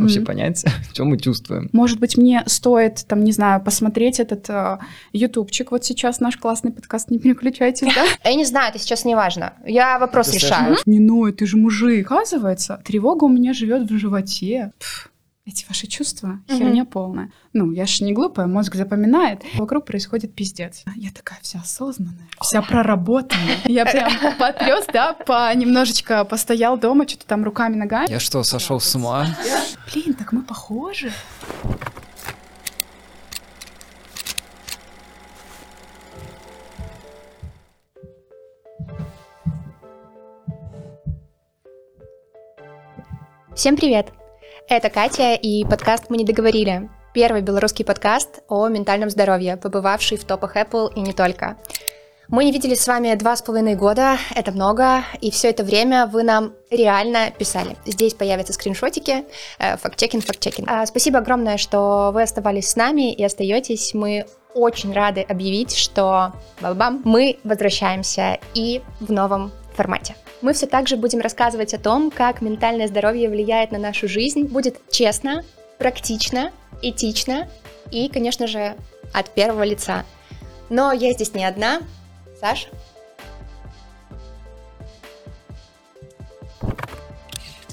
вообще понять, что мы чувствуем. Может быть, мне стоит, там, не знаю, посмотреть этот э, ютубчик. Вот сейчас наш классный подкаст, не переключайтесь, да? Я не знаю, это сейчас не важно. Я вопрос решаю. Не ной, ты же мужик. Оказывается, тревога у меня живет в животе. Пф, эти ваши чувства Мгм. херня полная. Ну, я ж не глупая, мозг запоминает. Вокруг происходит пиздец. Я такая вся осознанная, вся проработанная. Я прям потряс, да, по немножечко постоял дома, что-то там руками, ногами. Я что, сошел с ума? Блин, так мы похожи. Всем привет! Это Катя и подкаст «Мы не договорили». Первый белорусский подкаст о ментальном здоровье, побывавший в топах Apple и не только. Мы не виделись с вами два с половиной года, это много, и все это время вы нам реально писали. Здесь появятся скриншотики, э, факт-чекинг, факт-чекинг. А, Спасибо огромное, что вы оставались с нами и остаетесь. Мы очень рады объявить, что бам мы возвращаемся и в новом формате. Мы все так же будем рассказывать о том, как ментальное здоровье влияет на нашу жизнь. Будет честно, практично, этично и, конечно же, от первого лица. Но я здесь не одна. Саша?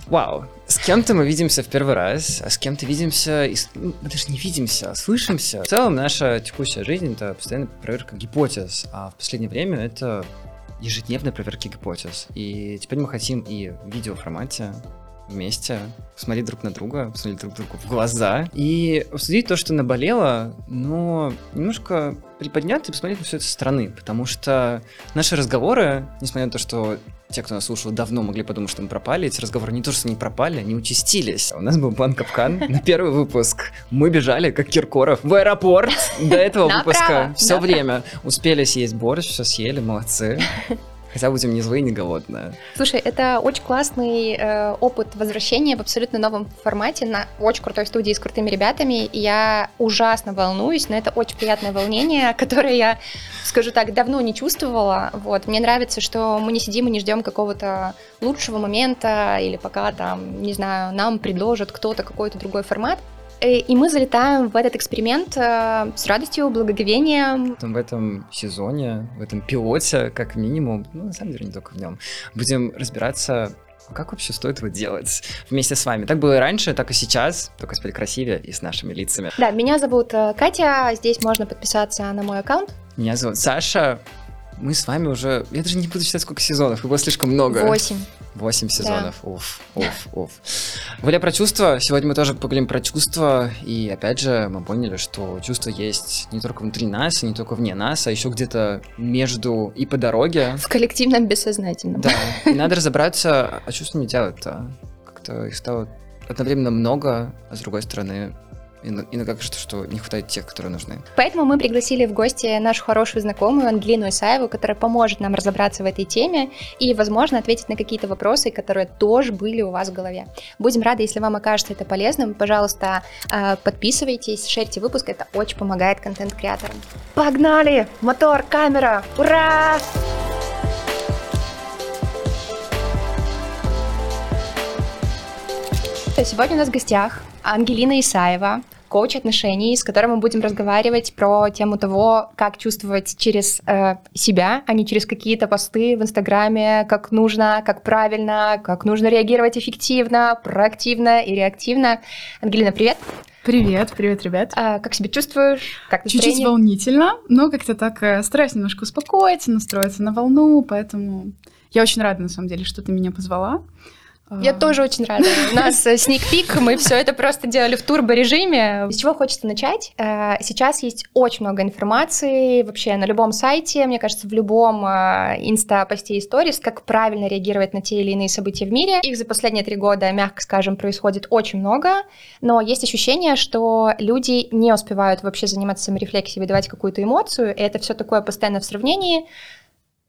Вау. С кем-то мы видимся в первый раз, а с кем-то видимся... и ну, даже не видимся, а слышимся. В целом, наша текущая жизнь — это постоянная проверка гипотез, а в последнее время это ежедневная проверка гипотез. И теперь мы хотим и в видеоформате вместе смотреть друг на друга, посмотреть друг другу в глаза и обсудить то, что наболело, но немножко приподняться и посмотреть на все это со стороны, потому что наши разговоры, несмотря на то, что те, кто нас слушал, давно могли подумать, что мы пропали. Эти разговоры не то, что не пропали, они участились. У нас был план Капкан на первый выпуск. Мы бежали, как Киркоров, в аэропорт. До этого выпуска все время успели съесть борщ, все съели, молодцы. Хотя будем не злые, не голодные. Слушай, это очень классный э, опыт возвращения в абсолютно новом формате на очень крутой студии с крутыми ребятами. Я ужасно волнуюсь, но это очень приятное волнение, которое я, скажу так, давно не чувствовала. Вот. Мне нравится, что мы не сидим и не ждем какого-то лучшего момента или пока там, не знаю, нам предложат кто-то какой-то другой формат. Э, И мы залетаем в этот эксперимент э, с радостью, благоговением, в этом сезоне, в этом пилоте, как минимум, ну, на самом деле, не только в нем, будем разбираться, а как вообще стоит его делать вместе с вами. Так было и раньше, так и сейчас, только теперь красивее и с нашими лицами. Да, меня зовут э, Катя, здесь можно подписаться на мой аккаунт. Меня зовут Саша. Мы с вами уже... Я даже не буду считать, сколько сезонов. Было слишком много. Восемь. Восемь сезонов. Уф, уф, уф. Говоря про чувства, сегодня мы тоже поговорим про чувства. И опять же, мы поняли, что чувства есть не только внутри нас, и не только вне нас, а еще где-то между и по дороге. В коллективном бессознательном. Да. И надо разобраться, а с ними делать-то? Как-то их стало одновременно много, а с другой стороны, иногда кажется, что не хватает тех, которые нужны. Поэтому мы пригласили в гости нашу хорошую знакомую Ангелину Исаеву, которая поможет нам разобраться в этой теме и, возможно, ответить на какие-то вопросы, которые тоже были у вас в голове. Будем рады, если вам окажется это полезным. Пожалуйста, э, подписывайтесь, шерьте выпуск, это очень помогает контент-креаторам. Погнали! Мотор, камера! Ура! Сегодня у нас в гостях Ангелина Исаева, коуч отношений, с которым мы будем разговаривать про тему того, как чувствовать через э, себя, а не через какие-то посты в Инстаграме, как нужно, как правильно, как нужно реагировать эффективно, проактивно и реактивно. Ангелина, привет! Привет, привет, ребят. А, как себя чувствуешь? Как Чуть-чуть волнительно, но как-то так э, стараюсь немножко успокоиться, настроиться на волну, поэтому я очень рада, на самом деле, что ты меня позвала. Я А, тоже очень рада. У нас э, сник-пик, мы все это просто делали в турбо-режиме. С чего хочется начать? Э, Сейчас есть очень много информации вообще на любом сайте, мне кажется, в любом э, инста-посте и сторис, как правильно реагировать на те или иные события в мире. Их за последние три года, мягко скажем, происходит очень много, но есть ощущение, что люди не успевают вообще заниматься саморефлексией, выдавать какую-то эмоцию, и это все такое постоянно в сравнении.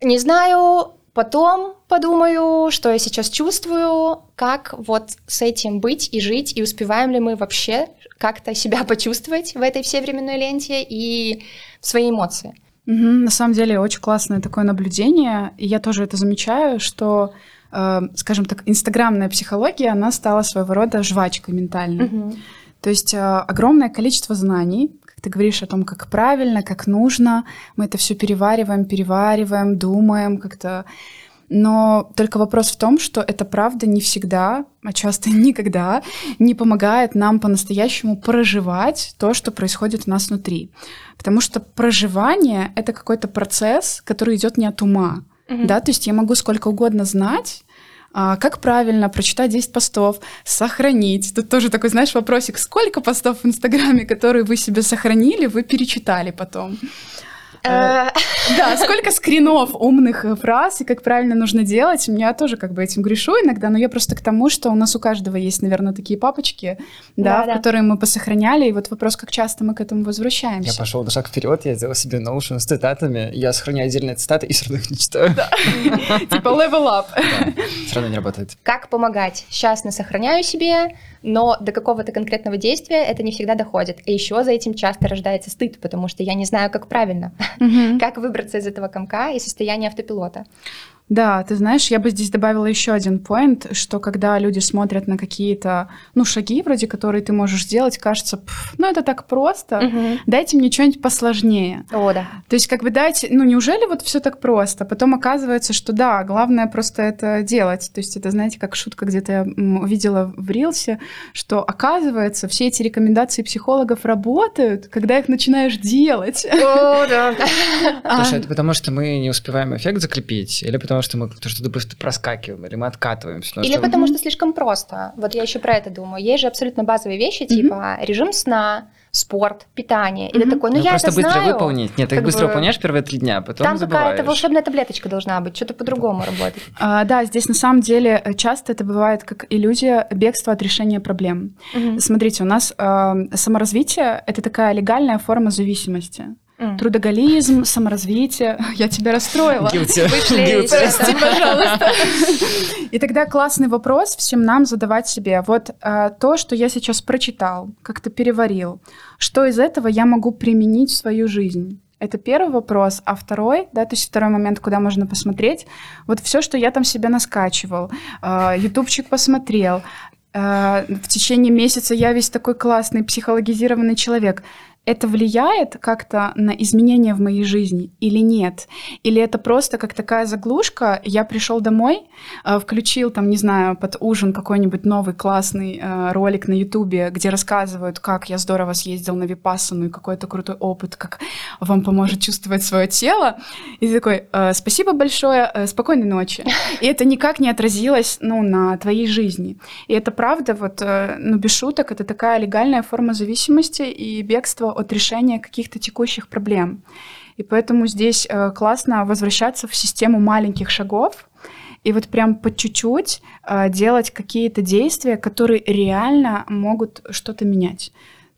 Не знаю, потом подумаю, что я сейчас чувствую, как вот с этим быть и жить, и успеваем ли мы вообще как-то себя почувствовать в этой всей временной ленте и свои эмоции. Мгм, на самом деле очень классное такое наблюдение, и я тоже это замечаю, что э, скажем так, инстаграмная психология, она стала своего рода жвачкой ментальной. Мгм. То есть э, огромное количество знаний, ты говоришь о том, как правильно, как нужно, мы это все перевариваем, перевариваем, думаем как-то. Но только вопрос в том, что это правда не всегда, а часто никогда не помогает нам по-настоящему проживать то, что происходит у нас внутри. Потому что проживание — это какой-то процесс, который идет не от ума. Мгм. Да, то есть я могу сколько угодно знать, как правильно прочитать 10 постов, сохранить. Тут тоже такой, знаешь, вопросик, сколько постов в Инстаграме, которые вы себе сохранили, вы перечитали потом? Э, Да, сколько скринов умных э, фраз и как правильно нужно делать. Я тоже как бы этим грешу иногда, но я просто к тому, что у нас у каждого есть, наверное, такие папочки, да, в которые мы посохраняли, и вот вопрос, как часто мы к этому возвращаемся. Я пошел на шаг вперед, я сделал себе Notion с цитатами, я сохраняю отдельные цитаты и все равно их не читаю. Типа level up. Все равно не работает. Как помогать? Часто сохраняю себе, но до какого-то конкретного действия это не всегда доходит. И еще за этим часто рождается стыд, потому что я не знаю, как правильно. Как выбраться из этого комка и состояния автопилота. Да, ты знаешь, я бы здесь добавила еще один поинт, что когда люди смотрят на какие-то, ну, шаги, вроде которые ты можешь сделать, кажется, «Пф, ну, это так просто, Мгм. дайте мне что-нибудь посложнее. О, да. То есть, как бы дайте, ну, неужели вот все так просто? Потом оказывается, что да, главное просто это делать. То есть, это, знаете, как шутка где-то я увидела в Рилсе, что оказывается, все эти рекомендации психологов работают, когда их начинаешь делать. О, да. А, Слушай, это потому что мы не успеваем эффект закрепить, или потому что мы то что-то просто проскакиваем, или мы откатываемся? Потому Или что- потому что слишком просто. Вот я еще про это думаю. Есть же абсолютно базовые вещи, типа режим сна, спорт, питание. И ты Мгм. такой, ну, Ну, я просто это быстро знаю. выполнить. Нет, ты их как быстро бы- выполняешь первые три дня, а потом Там забываешь. какая-то волшебная таблеточка должна быть, что-то по-другому работать. а, да, здесь на самом деле э, часто это бывает как иллюзия бегства от решения проблем. Смотрите, у нас э, саморазвитие — это такая легальная форма зависимости. М. Трудоголизм, саморазвитие. Я тебя расстроила. Этого. пожалуйста. И тогда классный вопрос всем нам задавать себе. Вот э, то, что я сейчас прочитал, как-то переварил, что из этого я могу применить в свою жизнь? Это первый вопрос. А второй, да, то есть второй момент, куда можно посмотреть, вот все, что я там себе наскачивал, э, ютубчик посмотрел, э, в течение месяца я весь такой классный, психологизированный человек. Это влияет как-то на изменения в моей жизни или нет? Или это просто как такая заглушка? Я пришел домой, э, включил там, не знаю, под ужин какой-нибудь новый классный э, ролик на Ютубе, где рассказывают, как я здорово съездил на Випассану и какой это крутой опыт, как вам поможет чувствовать свое тело. И такой, «Э, спасибо большое, спокойной ночи. И это никак не отразилось, ну, на твоей жизни. И это правда, вот, ну, без шуток, это такая легальная форма зависимости и бегства от решения каких-то текущих проблем. И поэтому здесь э, классно возвращаться в систему маленьких шагов и вот прям по чуть-чуть э, делать какие-то действия, которые реально могут что-то менять.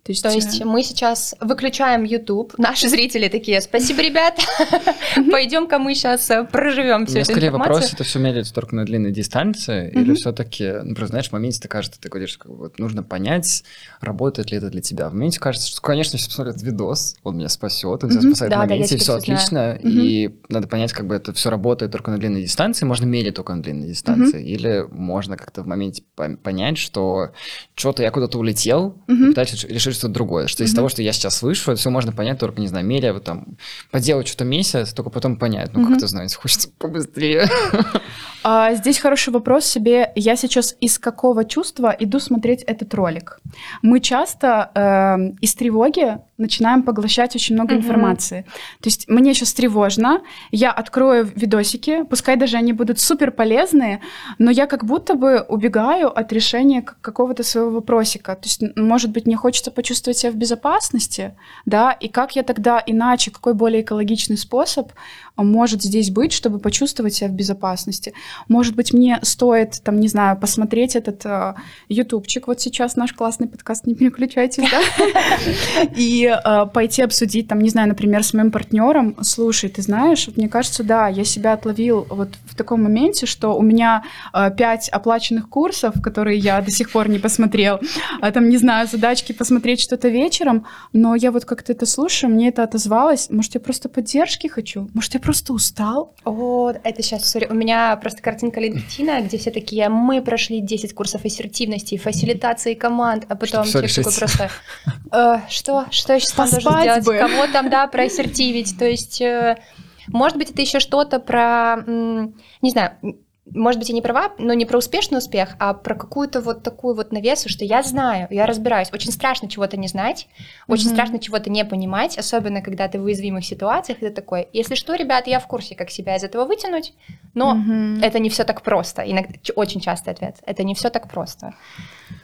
То есть, То есть э, мы сейчас выключаем YouTube. Наши зрители такие, спасибо, ребят. Пойдем-ка мы сейчас проживем У всю меня эту скорее вопрос, это все меряется только на длинной дистанции, или все-таки, ну, просто знаешь, в моменте ты кажется, ты говоришь, как вот, нужно понять, работает ли это для тебя. В моменте кажется, что, конечно, сейчас посмотрят видос, он меня спасет, он тебя спасает в моменте, все отлично, и надо понять, как бы это все работает только на длинной дистанции, можно мерить только на длинной дистанции, или можно как-то в моменте пон- понять, что что-то я куда-то улетел, решить что-то другое, что из Мгм. того, что я сейчас слышу, все можно понять только, не знаю, меря, вот там, поделать что-то месяц, только потом понять, ну, Мгм. как-то, знаете, хочется побыстрее. А, здесь хороший вопрос себе. Я сейчас из какого чувства иду смотреть этот ролик? Мы часто э, из тревоги начинаем поглощать очень много Мгм. информации. То есть мне сейчас тревожно, я открою видосики, пускай даже они будут супер полезные, но я как будто бы убегаю от решения какого-то своего вопросика. То есть, может быть, мне хочется почувствовать себя в безопасности, да, и как я тогда иначе, какой более экологичный способ может здесь быть, чтобы почувствовать себя в безопасности? Может быть, мне стоит, там, не знаю, посмотреть этот э, ютубчик, вот сейчас наш классный подкаст, не переключайтесь, да? И э, пойти обсудить, там, не знаю, например, с моим партнером, слушай, ты знаешь, вот мне кажется, да, я себя отловил вот в таком моменте, что у меня э, пять оплаченных курсов, которые я до сих пор не посмотрел, а там, не знаю, задачки посмотреть что-то вечером, но я вот как-то это слушаю, мне это отозвалось, может, я просто поддержки хочу, может, я просто устал. О, это сейчас, сори, у меня просто картинка LinkedIn, где все такие, мы прошли 10 курсов ассертивности, фасилитации команд, а потом человек такой просто, «Э, что, что я сейчас там должен сделать, бы. кого там, да, проассертивить, то есть, э, может быть, это еще что-то про, не знаю, может быть, я не права, но не про успешный успех, а про какую-то вот такую вот навесу, что я знаю, я разбираюсь. Очень страшно чего-то не знать, очень Мгм. страшно чего-то не понимать, особенно когда ты в уязвимых ситуациях, и ты такой, если что, ребят, я в курсе, как себя из этого вытянуть, но Мгм. это не все так просто. Иногда, очень частый ответ. Это не все так просто.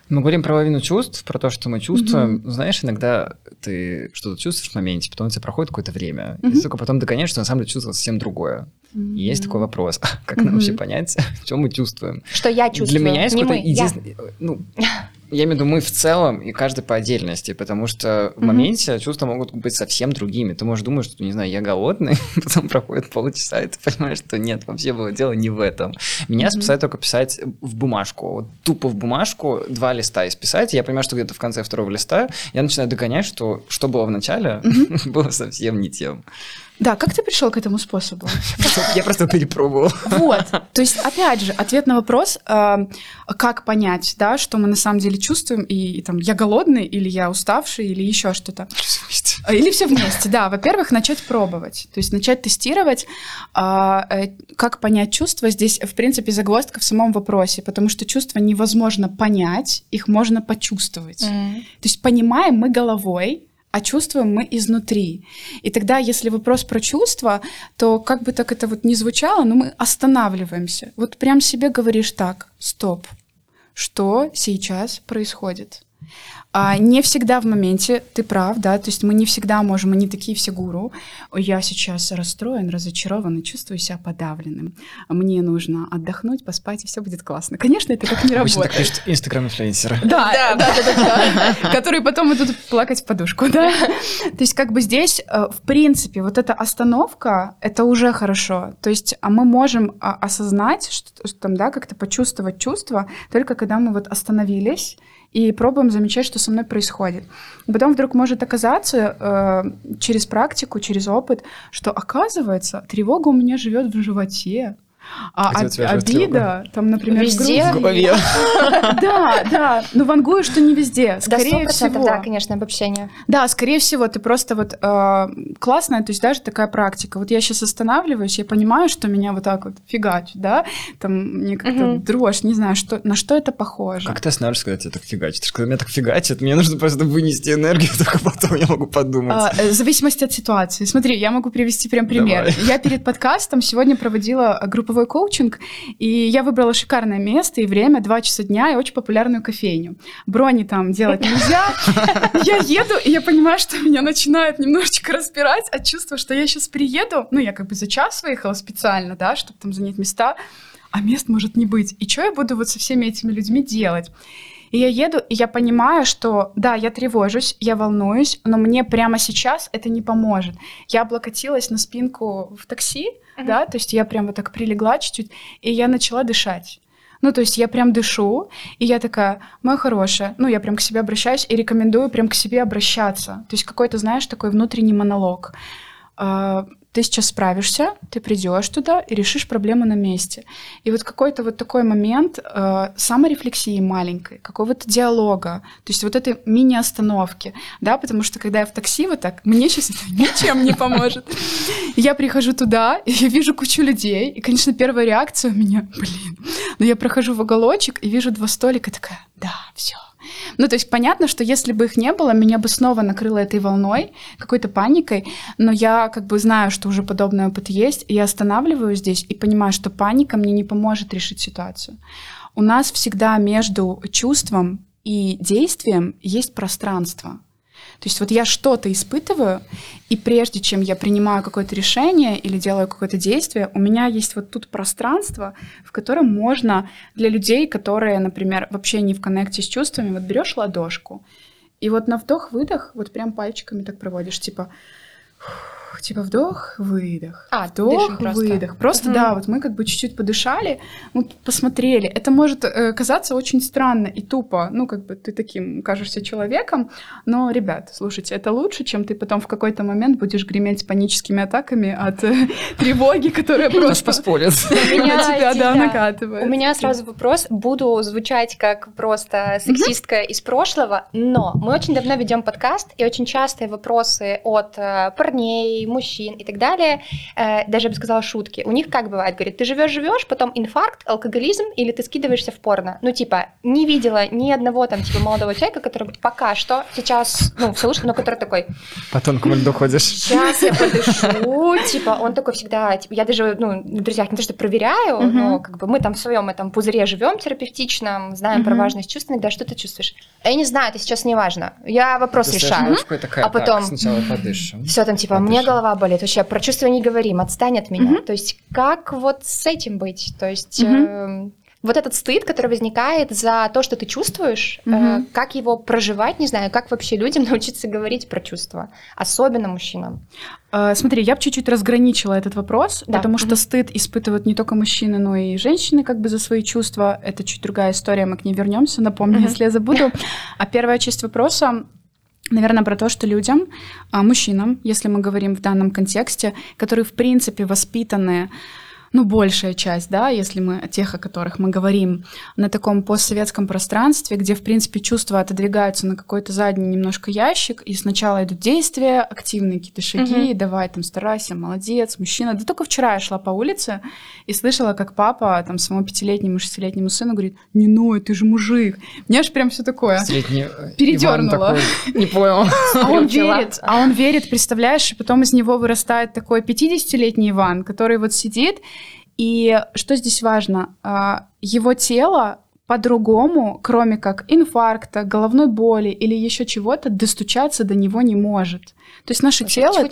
Мы говорим про лавину чувств, про то, что мы чувствуем. Знаешь, иногда ты что-то чувствуешь в моменте, потом у тебя проходит какое-то время, и Мгм. ты только потом догоняешь, что на самом деле чувствовал совсем другое. И есть такой вопрос, как нам Мгм. вообще понять, что мы чувствуем? Что я чувствую. Для меня есть какой-то мы, я. единственный... Ну, я имею в виду мы в целом и каждый по отдельности, потому что в Мгм. моменте чувства могут быть совсем другими. Ты можешь думать, что, не знаю, я голодный, потом проходит полчаса, и ты понимаешь, что нет, вообще было дело не в этом. Меня Мгм. спасает только писать в бумажку. Вот тупо в бумажку два листа исписать. Я понимаю, что где-то в конце второго листа я начинаю догонять, что что было в начале, было совсем не тем. Да, как ты пришел к этому способу? Я просто перепробовал. Вот. То есть, опять же, ответ на вопрос, э, как понять, да, что мы на самом деле чувствуем, и, там я голодный, или я уставший, или еще что-то. А, Или все вместе, да. Во-первых, начать пробовать, то есть начать тестировать, а, э, как понять чувства. Здесь, в принципе, загвоздка в самом вопросе, потому что чувства невозможно понять, их можно почувствовать. То есть понимаем мы головой, а чувствуем мы изнутри. И тогда, если вопрос про чувства, то как бы так это вот не звучало, но мы останавливаемся. Вот прям себе говоришь так, стоп, что сейчас происходит? А не всегда в моменте, ты прав, да, то есть мы не всегда можем, мы не такие все гуру. «Ой, Я сейчас расстроен, разочарован и чувствую себя подавленным. Мне нужно отдохнуть, поспать, и все будет классно. Конечно, это так не Обычно так работает. пишут инстаграм-инфлюенсеры. Да, да, да, да, да. Которые потом идут плакать в подушку, да. То есть как бы здесь, э, в принципе, вот эта остановка, это уже хорошо. То есть а мы можем а, осознать, что там, да, как-то почувствовать чувство, только когда мы вот остановились и пробуем замечать, что со мной происходит. И потом вдруг может оказаться э, через практику, через опыт, что оказывается тревога у меня живет в животе, а Где у об- обида, там, например, Везде? В голове. Да, да. Но вангую, что не везде. Да, Скорее 100%, всего. да, конечно, обобщение. Да, скорее всего, ты просто вот э, классная, то есть даже такая практика. Вот я сейчас останавливаюсь, я понимаю, что меня вот так вот фигачит, да, там мне как-то Мгм. дрожь, не знаю, что, на что это похоже. Как ты останавливаешься, когда тебя так фигачит? Когда меня так фигачит, мне нужно просто вынести энергию, только потом я могу подумать. А, э, в зависимости от ситуации. Смотри, я могу привести прям пример. Давай. Я перед подкастом сегодня проводила э, групповой коучинг, и я выбрала шикарное место и время, 2 часа дня, и очень популярную кофейню. Брони там делать нельзя. Я еду, и я понимаю, что меня начинает немножечко распирать от чувства, что я сейчас приеду. Ну, я как бы за час выехала специально, да, чтобы там занять места, а мест может не быть. И что я буду вот со всеми этими людьми делать? И я еду, и я понимаю, что да, я тревожусь, я волнуюсь, но мне прямо сейчас это не поможет. Я облокотилась на спинку в такси, Мгм. да, то есть я прям вот так прилегла чуть-чуть, и я начала дышать. Ну, то есть я прям дышу, и я такая, моя хорошая, ну, я прям к себе обращаюсь и рекомендую прям к себе обращаться. То есть какой-то, знаешь, такой внутренний монолог. Ты сейчас справишься, ты придешь туда и решишь проблему на месте. И вот какой-то вот такой момент э, саморефлексии маленькой, какого-то диалога, то есть вот этой мини-остановки, да, потому что когда я в такси вот так, мне сейчас это ничем не поможет. Я прихожу туда, и я вижу кучу людей, и, конечно, первая реакция у меня, блин, но я прохожу в уголочек и вижу два столика, такая, да, все. Ну, то есть понятно, что если бы их не было, меня бы снова накрыло этой волной, какой-то паникой, но я как бы знаю, что уже подобный опыт есть, и я останавливаюсь здесь и понимаю, что паника мне не поможет решить ситуацию. У нас всегда между чувством и действием есть пространство. То есть вот я что-то испытываю, и прежде чем я принимаю какое-то решение или делаю какое-то действие, у меня есть вот тут пространство, в котором можно для людей, которые, например, вообще не в коннекте с чувствами, вот берешь ладошку И вот на вдох-выдох вот прям пальчиками так проводишь, типа типа вдох, выдох. А, вдох, просто. выдох. Просто Мгм. да, вот мы как бы чуть-чуть подышали, ну, посмотрели. Это может э, казаться очень странно и тупо. Ну, как бы ты таким кажешься человеком. Но, ребят, слушайте, это лучше, чем ты потом в какой-то момент будешь греметь паническими атаками от э, тревоги, которая просто поспорят. У меня, на тебя, да, накатывает. У меня сразу вопрос. Буду звучать как просто сексистка из прошлого, но мы очень давно ведем подкаст, и очень частые вопросы от э, парней, мужчин и так далее, э, даже я бы сказала шутки. У них как бывает? Говорит, ты живешь, живешь, потом инфаркт, алкоголизм, или ты скидываешься в порно. Ну, типа, не видела ни одного там, типа, молодого человека, который пока что сейчас, ну, все лучше, но который такой, По тонкому льду ходишь. Сейчас я подышу, типа, он такой всегда, типа, я даже, ну, в друзьях не то, что проверяю, но как бы мы там в своем этом пузыре живем терапевтичном, знаем про важность чувств, иногда что ты чувствуешь? А Я не знаю, это сейчас не важно. Я вопрос Ты решаю. такая, А потом- «Так, сначала подышим. Все там типа, Подышим. мне голова болит, вообще про чувства не говорим, отстань от меня. Мгм. То есть как вот с этим быть? То есть Мгм. эм, вот этот стыд, который возникает за то, что ты чувствуешь, э, Мгм. как его проживать, не знаю, как вообще людям научиться говорить про чувства, особенно мужчинам. А, Смотри, я бы чуть-чуть разграничила этот вопрос, Да. потому что стыд испытывают не только мужчины, но и женщины как бы за свои чувства. Это чуть другая история, мы к ней вернемся, напомню, Мгм. если я забуду. А первая часть вопроса Наверное, про то, что людям, а, мужчинам, если мы говорим в данном контексте, которые, в принципе, воспитаны ну, большая часть, да, если мы о тех, о которых мы говорим, на таком постсоветском пространстве, где, в принципе, чувства отодвигаются на какой-то задний немножко ящик, и сначала идут действия, активные какие-то шаги, Мгм. давай, там, старайся, молодец, мужчина. Да только вчера я шла по улице и слышала, как папа, там, своему пятилетнему, шестилетнему сыну говорит, не ной, ты же мужик. Мне аж прям все такое. Э, такой, Не понял. А он верит, а он верит, представляешь, и потом из него вырастает такой 50-летний Иван, который вот сидит, и что здесь важно, А, его тело по-другому, кроме как инфаркта, головной боли или еще чего-то, достучаться до него не может. То есть наше тело,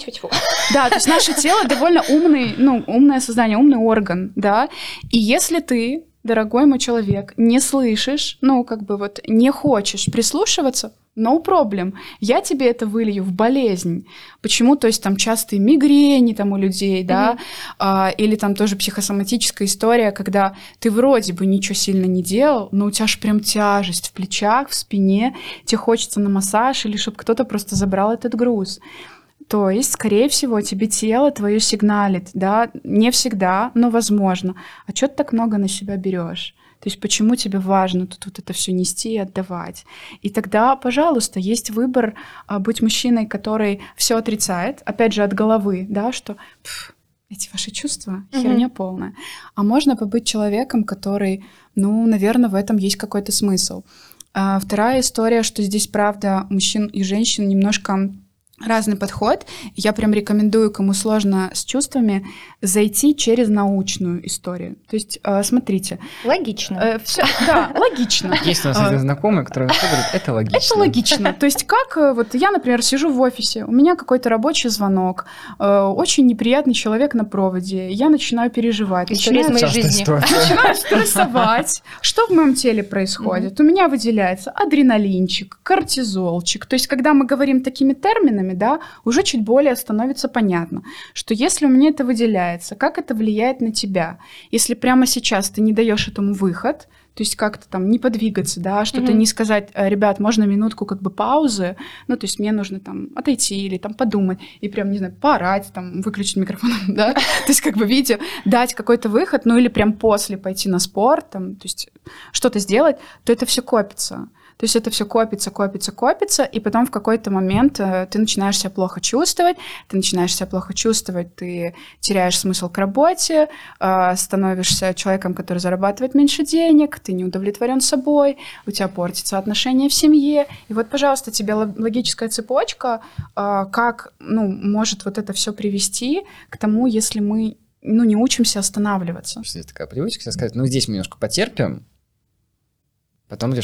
да, то есть наше тело довольно умный, ну, умное создание, умный орган, да. И если ты, дорогой мой человек, не слышишь, ну, как бы вот не хочешь прислушиваться, no problem. Я тебе это вылью в болезнь. Почему? То есть там частые мигрени там у людей, да, а, или там тоже психосоматическая история, когда ты вроде бы ничего сильно не делал, но у тебя же прям тяжесть в плечах, в спине, тебе хочется на массаж или чтобы кто-то просто забрал этот груз. То есть, скорее всего, тебе тело твое сигналит, да, не всегда, но возможно. А что ты так много на себя берешь? То есть почему тебе важно тут вот это все нести и отдавать? И тогда, пожалуйста, есть выбор а, быть мужчиной, который все отрицает, опять же, от головы, да, что «Пф, эти ваши чувства Мгм. херня полная. А можно побыть человеком, который, ну, наверное, в этом есть какой-то смысл. А вторая история, что здесь, правда, мужчин и женщин немножко разный подход. Я прям рекомендую, кому сложно с чувствами, зайти через научную историю. То есть, э, смотрите, Логично. э, всё- да, логично. Есть у нас А. один знакомый, который говорит, это логично. Это логично. То есть как, э, вот я, например, сижу в офисе, у меня какой-то рабочий звонок, э, очень неприятный человек на проводе, я начинаю переживать, История из начинаю моей жизни. начинаю стрессовать. Что в моем теле происходит? У меня выделяется адреналинчик, кортизолчик. То есть, когда мы говорим такими терминами, да, уже чуть более становится понятно, что если у меня это выделяется, как это влияет на тебя? Если прямо сейчас ты не даешь этому выход, то есть как-то там не подвигаться, да, что-то Мгм. не сказать, «Э, ребят, можно минутку как бы паузы, ну, то есть мне нужно там отойти или там подумать, и прям, не знаю, поорать, там, выключить микрофон, да, то есть как бы, видите, дать какой-то выход, ну, или прям после пойти на спорт, там, то есть что-то сделать, то это все копится. То есть это все копится, копится, копится, и потом в какой-то момент э, ты начинаешь себя плохо чувствовать, ты начинаешь себя плохо чувствовать, ты теряешь смысл к работе, э, становишься человеком, который зарабатывает меньше денег, ты не удовлетворен собой, у тебя портятся отношения в семье. И вот, пожалуйста, тебе лог- логическая цепочка, э, как ну, может вот это все привести к тому, если мы ну, не учимся останавливаться. Есть такая привычка сказать, ну здесь мы немножко потерпим, потом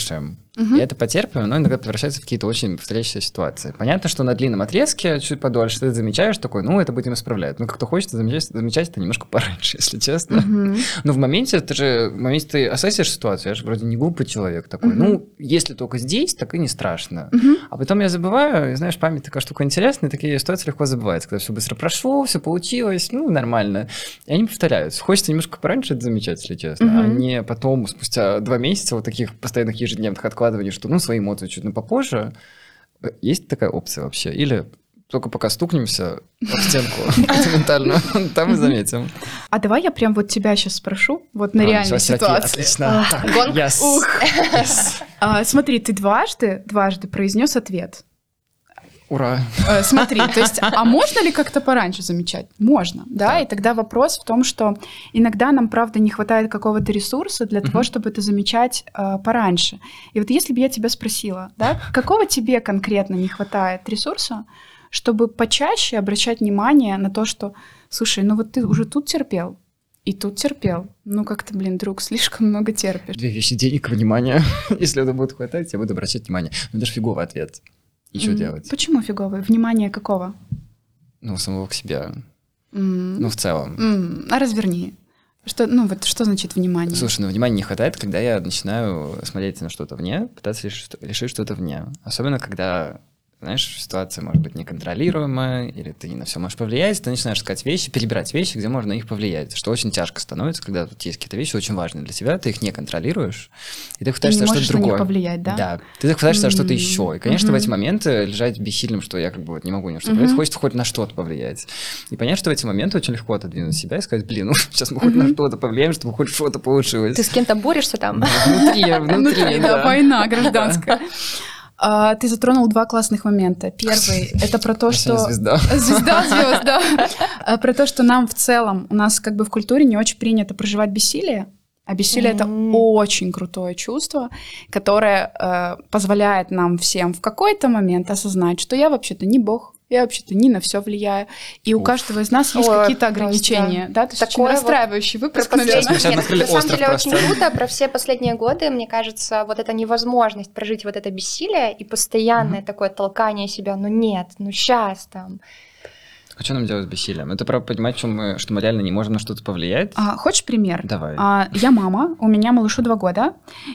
решим. И это потерпим, но иногда превращается в какие-то очень повторяющиеся ситуации. Понятно, что на длинном отрезке, чуть подольше, ты замечаешь такой, ну, это будем исправлять. Но как-то хочется замечать, замечать это немножко пораньше, если честно. Мгм. Но в моменте, ты же, в моменте ты осознаешь ситуацию, я же вроде не глупый человек такой. Мгм. Ну, если только здесь, так и не страшно. Мгм. А потом я забываю, и знаешь, память такая штука интересная, и такие ситуации легко забываются, когда все быстро прошло, все получилось, ну, нормально. И они повторяются. Хочется немножко пораньше это замечать, если честно, а Мгм. не потом, спустя два месяца вот таких постоянных ежедневных откладываний, что, ну, свои эмоции чуть на попозже. Э, Есть такая опция вообще? Или только пока стукнемся об стенку ментально, там и заметим. А давай я прям вот тебя сейчас спрошу, вот на А, реальной ситуации. Отлично. Yes. А, смотри, ты дважды, дважды произнес ответ. Ура. Э, Смотри, то есть, а можно ли как-то пораньше замечать? Можно, да, Да. и тогда вопрос в том, что иногда нам, правда, не хватает какого-то ресурса для того, Мгм. чтобы это замечать э, пораньше. И вот если бы я тебя спросила, да, какого тебе конкретно не хватает ресурса, чтобы почаще обращать внимание на то, что, слушай, ну вот ты уже тут терпел, и тут терпел. Ну как-то, блин, друг, слишком много терпишь. Две вещи, денег и внимание. Если это будет хватать, я буду обращать внимание. Но это же фиговый ответ. И что делать? Почему фиговый? Внимание какого? Ну, самого к себе. М, Ну, в целом. м, А разверни. Что, ну вот что значит внимание? Слушай, ну внимания не хватает, когда я начинаю смотреть на что-то вне, пытаться решить что-то вне. Особенно, когда, знаешь, ситуация может быть неконтролируемая, или ты не на все можешь повлиять, ты начинаешь искать вещи, перебирать вещи, где можно на них повлиять, что очень тяжко становится, когда тут есть какие-то вещи очень важные для тебя, ты их не контролируешь, и ты Ты пытаешься что-то другое. повлиять, да? Да. Ты так пытаешься на что-то еще. И, конечно, в мгм. эти моменты лежать бессильным, что я как бы вот не могу ни на что Мгм. повлиять, хочется хоть на что-то повлиять. И понять, что в эти моменты очень легко отодвинуть себя и сказать, блин, ну сейчас мы хоть на что-то повлияем, чтобы хоть что-то получилось. Ты с кем-то борешься там? Внутри, внутри, да. война гражданская. А, Ты затронул два классных момента. Первый — это про то, что... звезда. Звезда звезд, да. А, Про то, что нам в целом, у нас как бы в культуре не очень принято проживать бессилие. А бессилие это М. очень крутое чувство, которое э, позволяет нам всем в какой-то момент осознать, что я вообще-то не бог, я вообще-то не на все влияю. И у Уф. каждого из нас есть Ой, какие-то просто ограничения. Да, то есть очень такое вот расстраивающий Про выпуск, наверное. Нет, на самом остров деле очень просто. круто про все последние годы, мне кажется, вот эта невозможность прожить вот это бессилие и постоянное такое толкание себя, ну нет, ну сейчас там. А что нам делать с бессилием? Это про понимать, что мы, что мы реально не можем на что-то повлиять? А, хочешь пример? Давай. А, я мама, у меня малышу два года,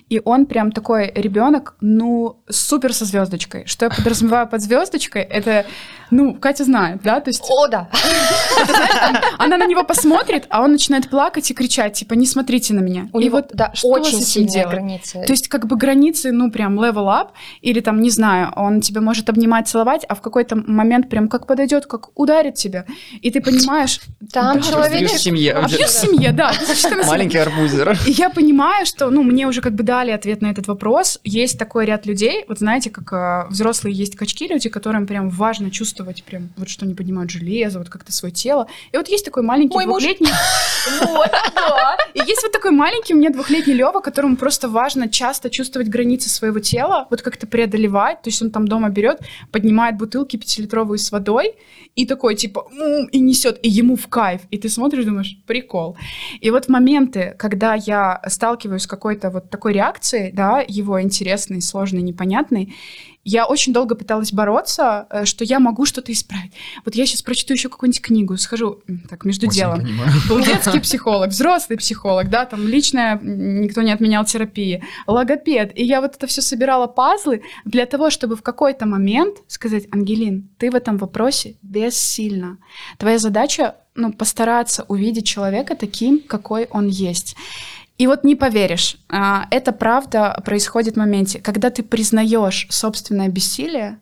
и он прям такой ребенок, ну, супер со звездочкой. Что я подразумеваю под звездочкой, это, ну, Катя знает, да, то есть О, да. она на него посмотрит, а он начинает плакать и кричать, типа, не смотрите на меня. У и него, вот да, что очень с этим сильные делать? границы. То есть, как бы границы, ну, прям level up, или там, не знаю, он тебя может обнимать, целовать, а в какой-то момент прям как подойдет, как ударит тебя, и ты понимаешь... Там да, человек- Абьюз в семье. Абьюз в семье, да. Маленький арбузер. И я понимаю, что, ну, мне уже как бы дали ответ на этот вопрос. Есть такой ряд людей, вот знаете, как э, взрослые есть качки люди, которым прям важно чувствовать прям вот что они поднимают железо, вот как-то свое тело. И вот есть такой маленький Мой двухлетний... Вот, да. И есть вот такой маленький у меня двухлетний Лева, которому просто важно часто чувствовать границы своего тела, вот как-то преодолевать. То есть он там дома берет, поднимает бутылки пятилитровые с водой и такой типа «М», и несет, и ему в кайф. И ты смотришь, думаешь, прикол. И вот моменты, когда я сталкиваюсь с какой-то вот такой реакцией, да, его интересной, сложной, непонятной, я очень долго пыталась бороться, э, что я могу что-то исправить. Вот я сейчас прочту еще какую-нибудь книгу, схожу, так, между Очень делом. Был детский психолог, взрослый психолог, да, там личная, никто не отменял терапии, логопед. И я вот это все собирала пазлы для того, чтобы в какой-то момент сказать, Ангелин, ты в этом вопросе бессильна. Твоя задача, ну, постараться увидеть человека таким, какой он есть. И вот не поверишь, а, это правда происходит в моменте, когда ты признаешь собственное бессилие,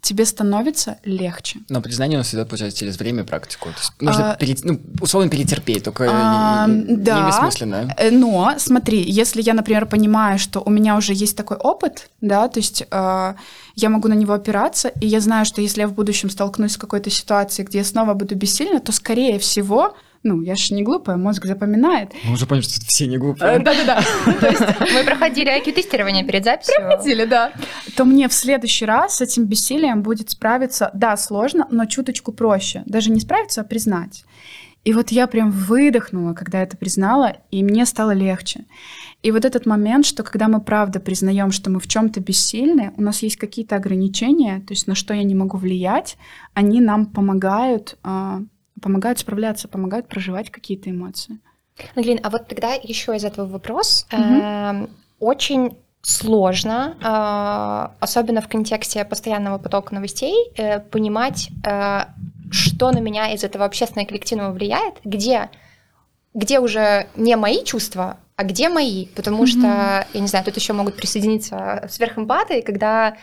тебе становится легче. Но признание у нас всегда получается через время и практику. То есть нужно А, пере- ну, условно перетерпеть, только А, не- не да. бессмысленно. Э, Но смотри, если я, например, понимаю, что у меня уже есть такой опыт, да, то есть э, я могу на него опираться, и я знаю, что если я в будущем столкнусь с какой-то ситуацией, где я снова буду бессильна, то скорее всего, ну, я же не глупая, мозг запоминает. Мы уже поняли, что все не Э, глупые. Да-да-да. Мы проходили IQ-тестирование перед записью. Хотели, да. То мне в следующий раз с этим бессилием будет справиться, да, сложно, но чуточку проще. Даже не справиться, а признать. И вот я прям выдохнула, когда это признала, и мне стало легче. И вот этот момент, что когда мы правда признаем, что мы в чем-то бессильны, у нас есть какие-то ограничения, то есть на что я не могу влиять, они нам помогают, э, помогают справляться, помогают проживать какие-то эмоции. Ангелин, а вот тогда еще из этого вопрос. Угу. Очень сложно, э, особенно в контексте постоянного потока новостей, э, понимать, э, что на меня из этого общественного коллективного влияет, где, где уже не мои чувства, а где мои, потому mm-hmm. что, я не знаю, тут еще могут присоединиться сверхэмпаты, когда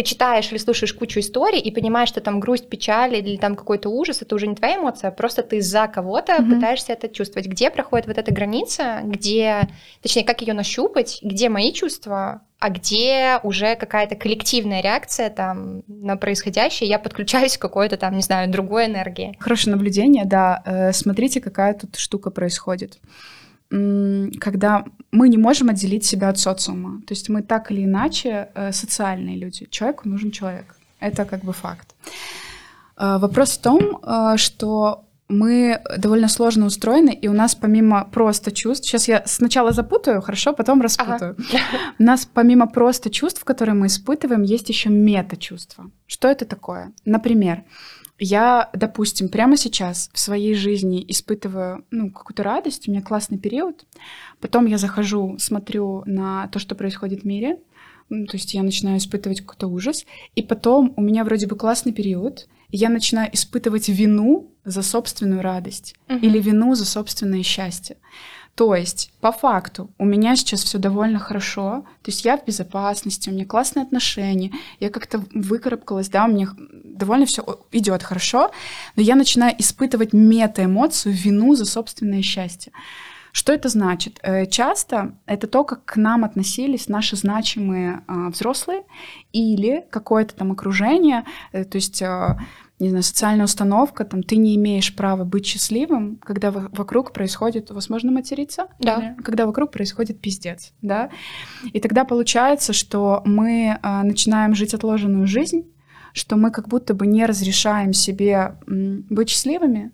ты читаешь или слушаешь кучу историй и понимаешь, что там грусть, печаль или там какой-то ужас, это уже не твоя эмоция, а просто ты за кого-то mm-hmm. пытаешься это чувствовать. Где проходит вот эта граница, где, точнее, как ее нащупать, где мои чувства, а где уже какая-то коллективная реакция там на происходящее, я подключаюсь к какой-то там, не знаю, другой энергии. Хорошее наблюдение, да. Э, смотрите, какая тут штука происходит когда мы не можем отделить себя от социума. То есть мы так или иначе э, социальные люди. Человеку нужен человек. Это как бы факт. Э, вопрос в том, э, что мы довольно сложно устроены, и у нас помимо просто чувств, сейчас я сначала запутаю, хорошо, потом распутаю. Ага. У нас помимо просто чувств, которые мы испытываем, есть еще мета-чувства. Что это такое? Например, я, допустим, прямо сейчас в своей жизни испытываю ну, какую-то радость, у меня классный период, потом я захожу, смотрю на то, что происходит в мире, ну, то есть я начинаю испытывать какой-то ужас, и потом у меня вроде бы классный период, и я начинаю испытывать вину за собственную радость uh-huh. или вину за собственное счастье. То есть, по факту, у меня сейчас все довольно хорошо, то есть я в безопасности, у меня классные отношения, я как-то выкарабкалась, да, у меня довольно все идет хорошо, но я начинаю испытывать мета-эмоцию, вину за собственное счастье. Что это значит? Э, часто это то, как к нам относились наши значимые а, взрослые или какое-то там окружение, э, то есть а, не знаю, социальная установка, там, ты не имеешь права быть счастливым, когда вокруг происходит, возможно, материться, да. когда вокруг происходит пиздец, да, и тогда получается, что мы э, начинаем жить отложенную жизнь, что мы как будто бы не разрешаем себе быть счастливыми,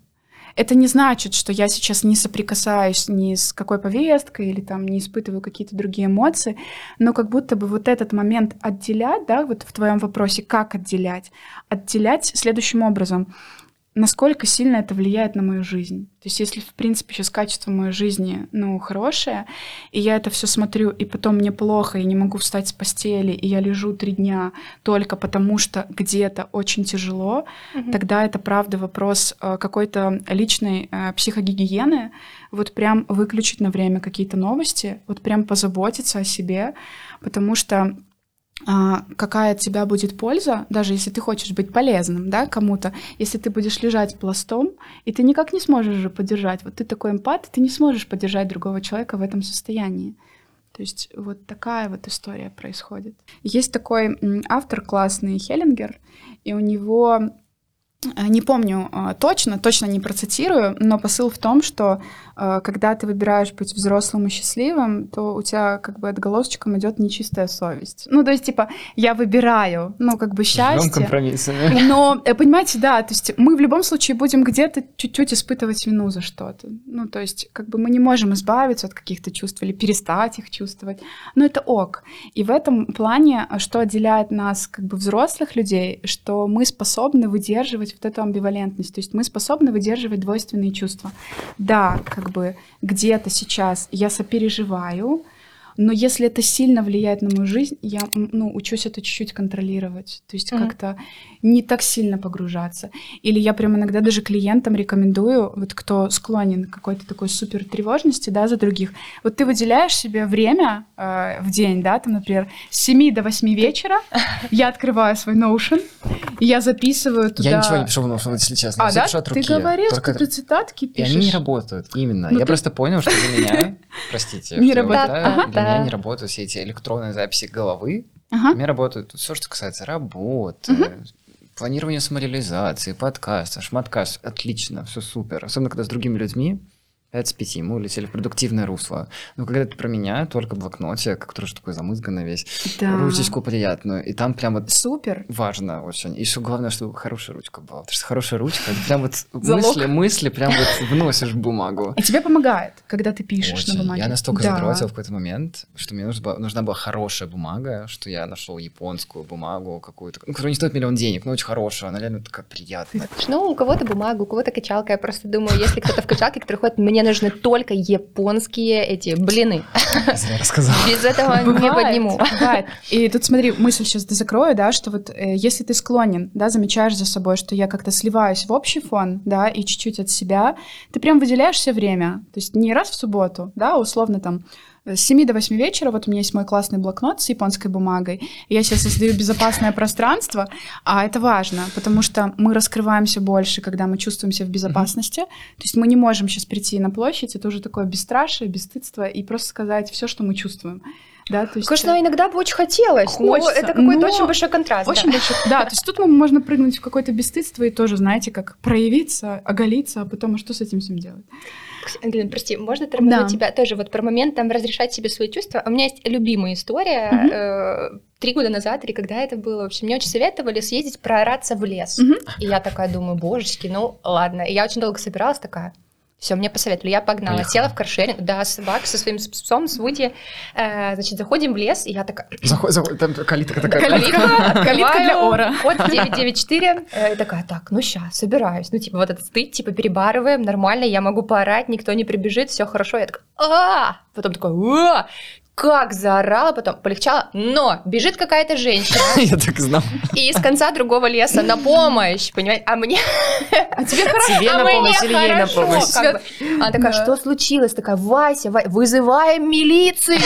это не значит, что я сейчас не соприкасаюсь ни с какой повесткой или там не испытываю какие-то другие эмоции, но как будто бы вот этот момент отделять, да, вот в твоем вопросе, как отделять, отделять следующим образом насколько сильно это влияет на мою жизнь. То есть если, в принципе, сейчас качество моей жизни, ну, хорошее, и я это все смотрю, и потом мне плохо, я не могу встать с постели, и я лежу три дня только потому, что где-то очень тяжело, угу. тогда это, правда, вопрос э, какой-то личной э, психогигиены, вот прям выключить на время какие-то новости, вот прям позаботиться о себе, потому что какая от тебя будет польза, даже если ты хочешь быть полезным, да, кому-то, если ты будешь лежать пластом, и ты никак не сможешь же поддержать. Вот ты такой эмпат, ты не сможешь поддержать другого человека в этом состоянии. То есть вот такая вот история происходит. Есть такой автор классный Хеллингер, и у него Э, не помню э, точно, точно не процитирую, но посыл в том, что когда ты выбираешь быть взрослым и счастливым, то у тебя как бы отголосочком идет нечистая совесть. Ну, то есть, типа, я выбираю, ну, как бы счастье. компромиссами. Но, понимаете, да, то есть мы в любом случае будем где-то чуть-чуть испытывать вину за что-то. Ну, то есть, как бы мы не можем избавиться от каких-то чувств или перестать их чувствовать. Но это ок. И в этом плане, что отделяет нас, как бы, взрослых людей, что мы способны выдерживать вот эту амбивалентность. То есть мы способны выдерживать двойственные чувства. Да, как бы где-то сейчас я сопереживаю, но если это сильно влияет на мою жизнь, я ну, учусь это чуть-чуть контролировать. То есть mm-hmm. как-то не так сильно погружаться. Или я прям иногда даже клиентам рекомендую, вот кто склонен к какой-то такой супер тревожности, да, за других. Вот ты выделяешь себе время э, в день, да, там, например, с 7 до 8 вечера я открываю свой Notion, я записываю туда... Я ничего не пишу в Notion, если честно. А, да? Пишу от руки. Ты говорил, Только... что ты цитатки пишешь. И они не работают, именно. Ну, я ты... просто понял, что для меня, простите, не работает. Для меня не работают все эти электронные записи головы. Ага. У меня работают все, что касается работы, угу. планирования самореализации, подкаста, шматкаст. Отлично, все супер. Особенно, когда с другими людьми. 5 с 5, мы улетели в продуктивное русло. Но когда это про меня, только в блокноте, который же такой замызганный весь, Да. ручечку приятную, и там прям вот Супер. важно очень. И еще главное, чтобы хорошая ручка была. Потому что хорошая ручка, это прям вот Залог. мысли, мысли прям вот вносишь в бумагу. И тебе помогает, когда ты пишешь Очень. на бумаге. Я настолько Да. задротил в какой-то момент, что мне нужна была, нужна была хорошая бумага, что я нашел японскую бумагу какую-то, ну, которая не стоит миллион денег, но очень хорошая, она реально такая приятная. Ну, у кого-то бумага, у кого-то качалка. Я просто думаю, если кто-то в качалке, который ходит, мне нужны только японские эти блины. Без этого не подниму. бывает. И тут смотри, мысль сейчас закрою, да, что вот э, если ты склонен, да, замечаешь за собой, что я как-то сливаюсь в общий фон, да, и чуть-чуть от себя, ты прям выделяешь все время. То есть не раз в субботу, да, условно там с 7 до 8 вечера, вот у меня есть мой классный блокнот с японской бумагой, я себе создаю безопасное пространство, а это важно, потому что мы раскрываемся больше, когда мы чувствуемся в безопасности, то есть мы не можем сейчас прийти на площадь, это уже такое бесстрашие, бесстыдство, и просто сказать все, что мы чувствуем. Да, то есть, Конечно, иногда бы очень хотелось, но Хочется, это какой-то но очень большой контраст. очень да. большой. Да, то есть тут можно прыгнуть в какое-то бесстыдство и тоже, знаете, как проявиться, оголиться, а потом, а что с этим всем делать? Ангелина, прости, можно тормознуть Да. тебя тоже вот про момент там разрешать себе свои чувства? У меня есть любимая история. Мгм. э, Три года назад, или когда это было, в общем, мне очень советовали съездить проораться в лес. Мгм. И я такая думаю, божечки, ну ладно. И я очень долго собиралась такая, все, мне посоветовали, я погнала, Поехала. села в каршеринг, да, собак со своим псом, с Вуди, Э, значит, заходим в лес, и я такая, Заходит, заходит, там калитка такая. Калитка. Калитка, для ора. Код 994. э, И такая, так, ну ща, собираюсь. Ну, типа, вот этот стыд, типа, перебарываем, нормально, я могу поорать, никто не прибежит, все хорошо. Я такая, а Потом такой, а как заорала, потом полегчало, но бежит какая-то женщина Я так знал. и из конца другого леса на помощь, понимаете? А мне А тебе хорошо? Тебе а на помощь или ей на помощь? Она такая, что случилось? Такая, Вася, Ва- вызываем милицию!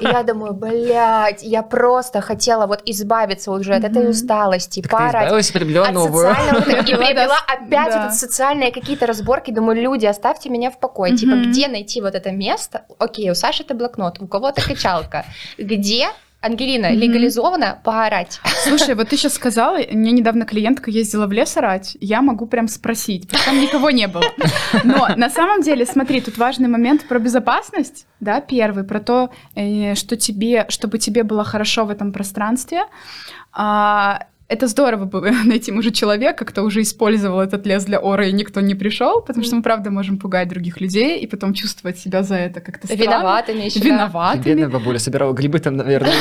И я думаю, блядь, я просто хотела вот избавиться уже от этой усталости, поорать. избавилась и приобрела новую. и Приобрела, опять вот социальные какие-то разборки. Думаю, люди, оставьте меня в покое. Типа, где найти вот это место? Окей, у Саши это блокнот, у кого-то качалка. Где, Ангелина, Мгм. легализовано поорать? Слушай, вот ты сейчас сказала, мне недавно клиентка ездила в лес орать, я могу прям спросить, потому что там никого не было. Но на самом деле, смотри, тут важный момент про безопасность, да, первый, про то, э, что тебе, чтобы тебе было хорошо в этом пространстве. А, это здорово было найти уже человека, кто уже использовал этот лес для ора, и никто не пришел, потому что мы, правда, можем пугать других людей и потом чувствовать себя за это как-то странно. Виноватыми еще. да. Виноватыми. Бедная бабуля собирала грибы там, наверное.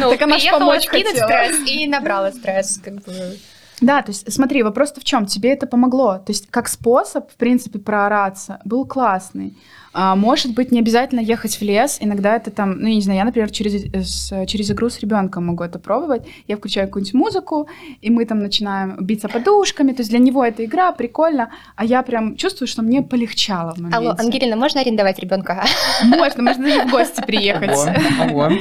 Ну, Так она ж приехала помочь стресс и набрала стресс. Как бы. Да, то есть смотри, вопрос в чем? Тебе это помогло. То есть как способ, в принципе, проораться был классный. А, может быть, не обязательно ехать в лес. Иногда это там, ну, я не знаю, я, например, через, э, с- через игру с ребенком могу это пробовать. Я включаю какую-нибудь музыку, и мы там начинаем биться подушками. То есть для него это игра, прикольно. А я прям чувствую, что мне полегчало в моменте. Алло, Ангелина, можно арендовать ребенка? Можно, можно даже в гости приехать. Ого, ого.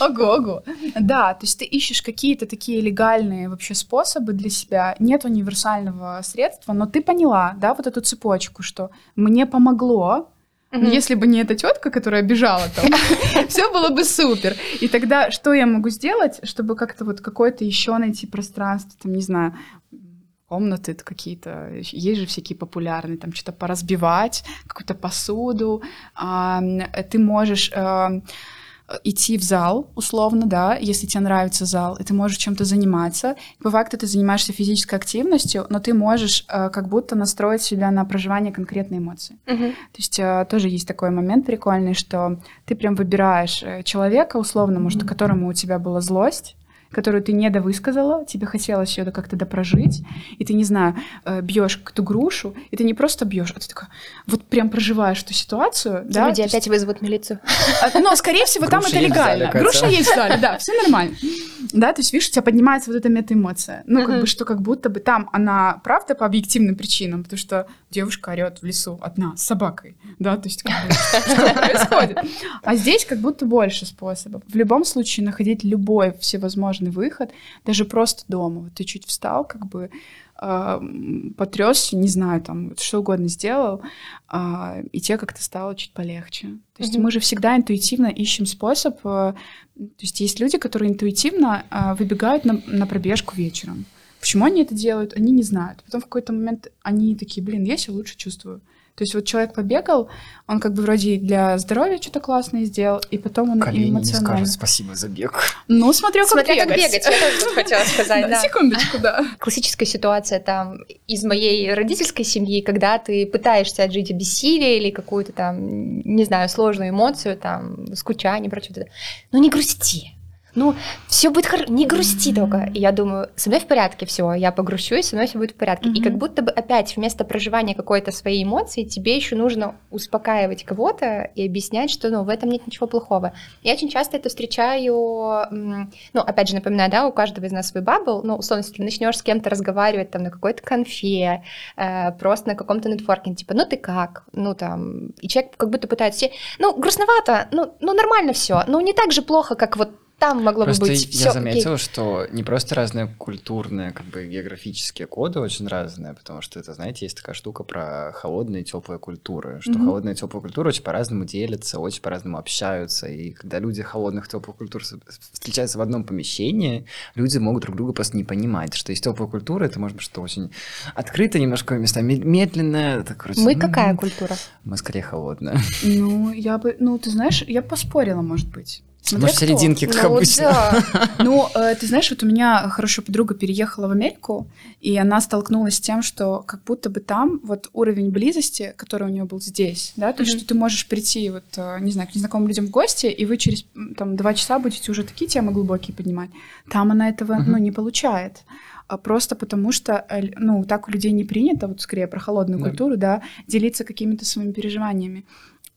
Ого, ого. Да, то есть ты ищешь какие-то такие легальные вообще способы для себя. Нет универсального средства, но ты поняла, да, вот эту цепочку, что мне помогло, но Мгм. если бы не эта тетка, которая бежала там, все было бы супер. И тогда что я могу сделать, чтобы как-то вот какое-то еще найти пространство, там, не знаю, комнаты какие-то, есть же всякие популярные, там что-то поразбивать, какую-то посуду. А, ты можешь а, идти в зал, условно, да, если тебе нравится зал, и ты можешь чем-то заниматься. По факту ты занимаешься физической активностью, но ты можешь а, как будто настроить себя на проживание конкретной эмоции. Мгм. То есть э, тоже есть такой момент прикольный, что ты прям выбираешь э, человека, условно, может, которому у тебя была злость, которую ты не довысказала, тебе хотелось ее как-то допрожить, и ты, не знаю, э, бьешь эту грушу, и ты не просто бьешь, а ты такой, вот прям проживаешь эту ситуацию, да? Люди то есть- опять вызовут милицию. а, Но, скорее всего, там это легально. Груша есть в зале, да, все нормально. Да, то есть, видишь, у тебя поднимается вот эта метаэмоция. Ну, как бы, что как будто бы там она, правда, по объективным причинам, потому что девушка орет в лесу одна, с собакой, да, то есть, как бы, что происходит? А здесь как будто больше способов. В любом случае, находить любой всевозможный выход, даже просто дома. Вот ты чуть встал, как бы, потрясся, не знаю, там, что угодно сделал, а, и тебе как-то стало чуть полегче. То есть Мгм. мы же всегда интуитивно ищем способ. э, То есть есть люди, которые интуитивно а, выбегают на, на пробежку вечером. Почему они это делают, они не знают. Потом в какой-то момент они такие, блин, я себя лучше чувствую. То есть вот человек побегал, он как бы вроде для здоровья что-то классное сделал, и потом он Колени не эмоционально. скажут спасибо за бег. Ну, смотря как Смотря как бегать. бегать, я тоже тут хотела сказать, да. Секундочку, да. Классическая ситуация там из моей родительской семьи, когда ты пытаешься отжить обессилие или какую-то там, не знаю, сложную эмоцию, там, скучание, прочее. Ну не грусти. Ну, все будет хорошо, не грусти только. И я думаю, со мной в порядке все, я погрущу, и со мной все будет в порядке. И Мгм. как будто бы опять вместо проживания какой-то своей эмоции тебе еще нужно успокаивать кого-то и объяснять, что ну, в этом нет ничего плохого. Я очень часто это встречаю, ну, опять же, напоминаю, да, у каждого из нас свой бабл, ну, условно, если ты начнешь с кем-то разговаривать там на какой-то конфе, э, просто на каком-то нетворкинге, типа, ну, ты как? Ну, там, и человек как будто пытается, все, ну, грустновато, ну, ну нормально все, ну, не так же плохо, как вот там могло Просто бы быть. я Всё, заметил, что не просто разные культурные, как бы географические коды очень разные, потому что это, знаете, есть такая штука про холодные и теплые культуры, что Мгм. холодные и теплые культуры очень по-разному делятся, очень по-разному общаются, и когда люди холодных и теплых культур встречаются в одном помещении, люди могут друг друга просто не понимать, что есть теплая культура, это может быть что очень открыто, немножко местами медленное, это, короче, Мы м, какая культура? Мы скорее холодная. Ну, я бы, ну, ты знаешь, я бы поспорила, может быть. Смотря Может, кто. серединке, как Ну, обычно. да. Ну, э, ты знаешь, вот у меня хорошая подруга переехала в Америку, и она столкнулась с тем, что как будто бы там вот уровень близости, который у нее был здесь, да, то есть Мгм. что ты можешь прийти вот, э, не знаю, к незнакомым людям в гости, и вы через там два часа будете уже такие темы глубокие поднимать. Там она этого, Мгм. ну, не получает. А Просто потому что, э, ну, так у людей не принято, вот скорее про холодную Да. культуру, да, делиться какими-то своими переживаниями.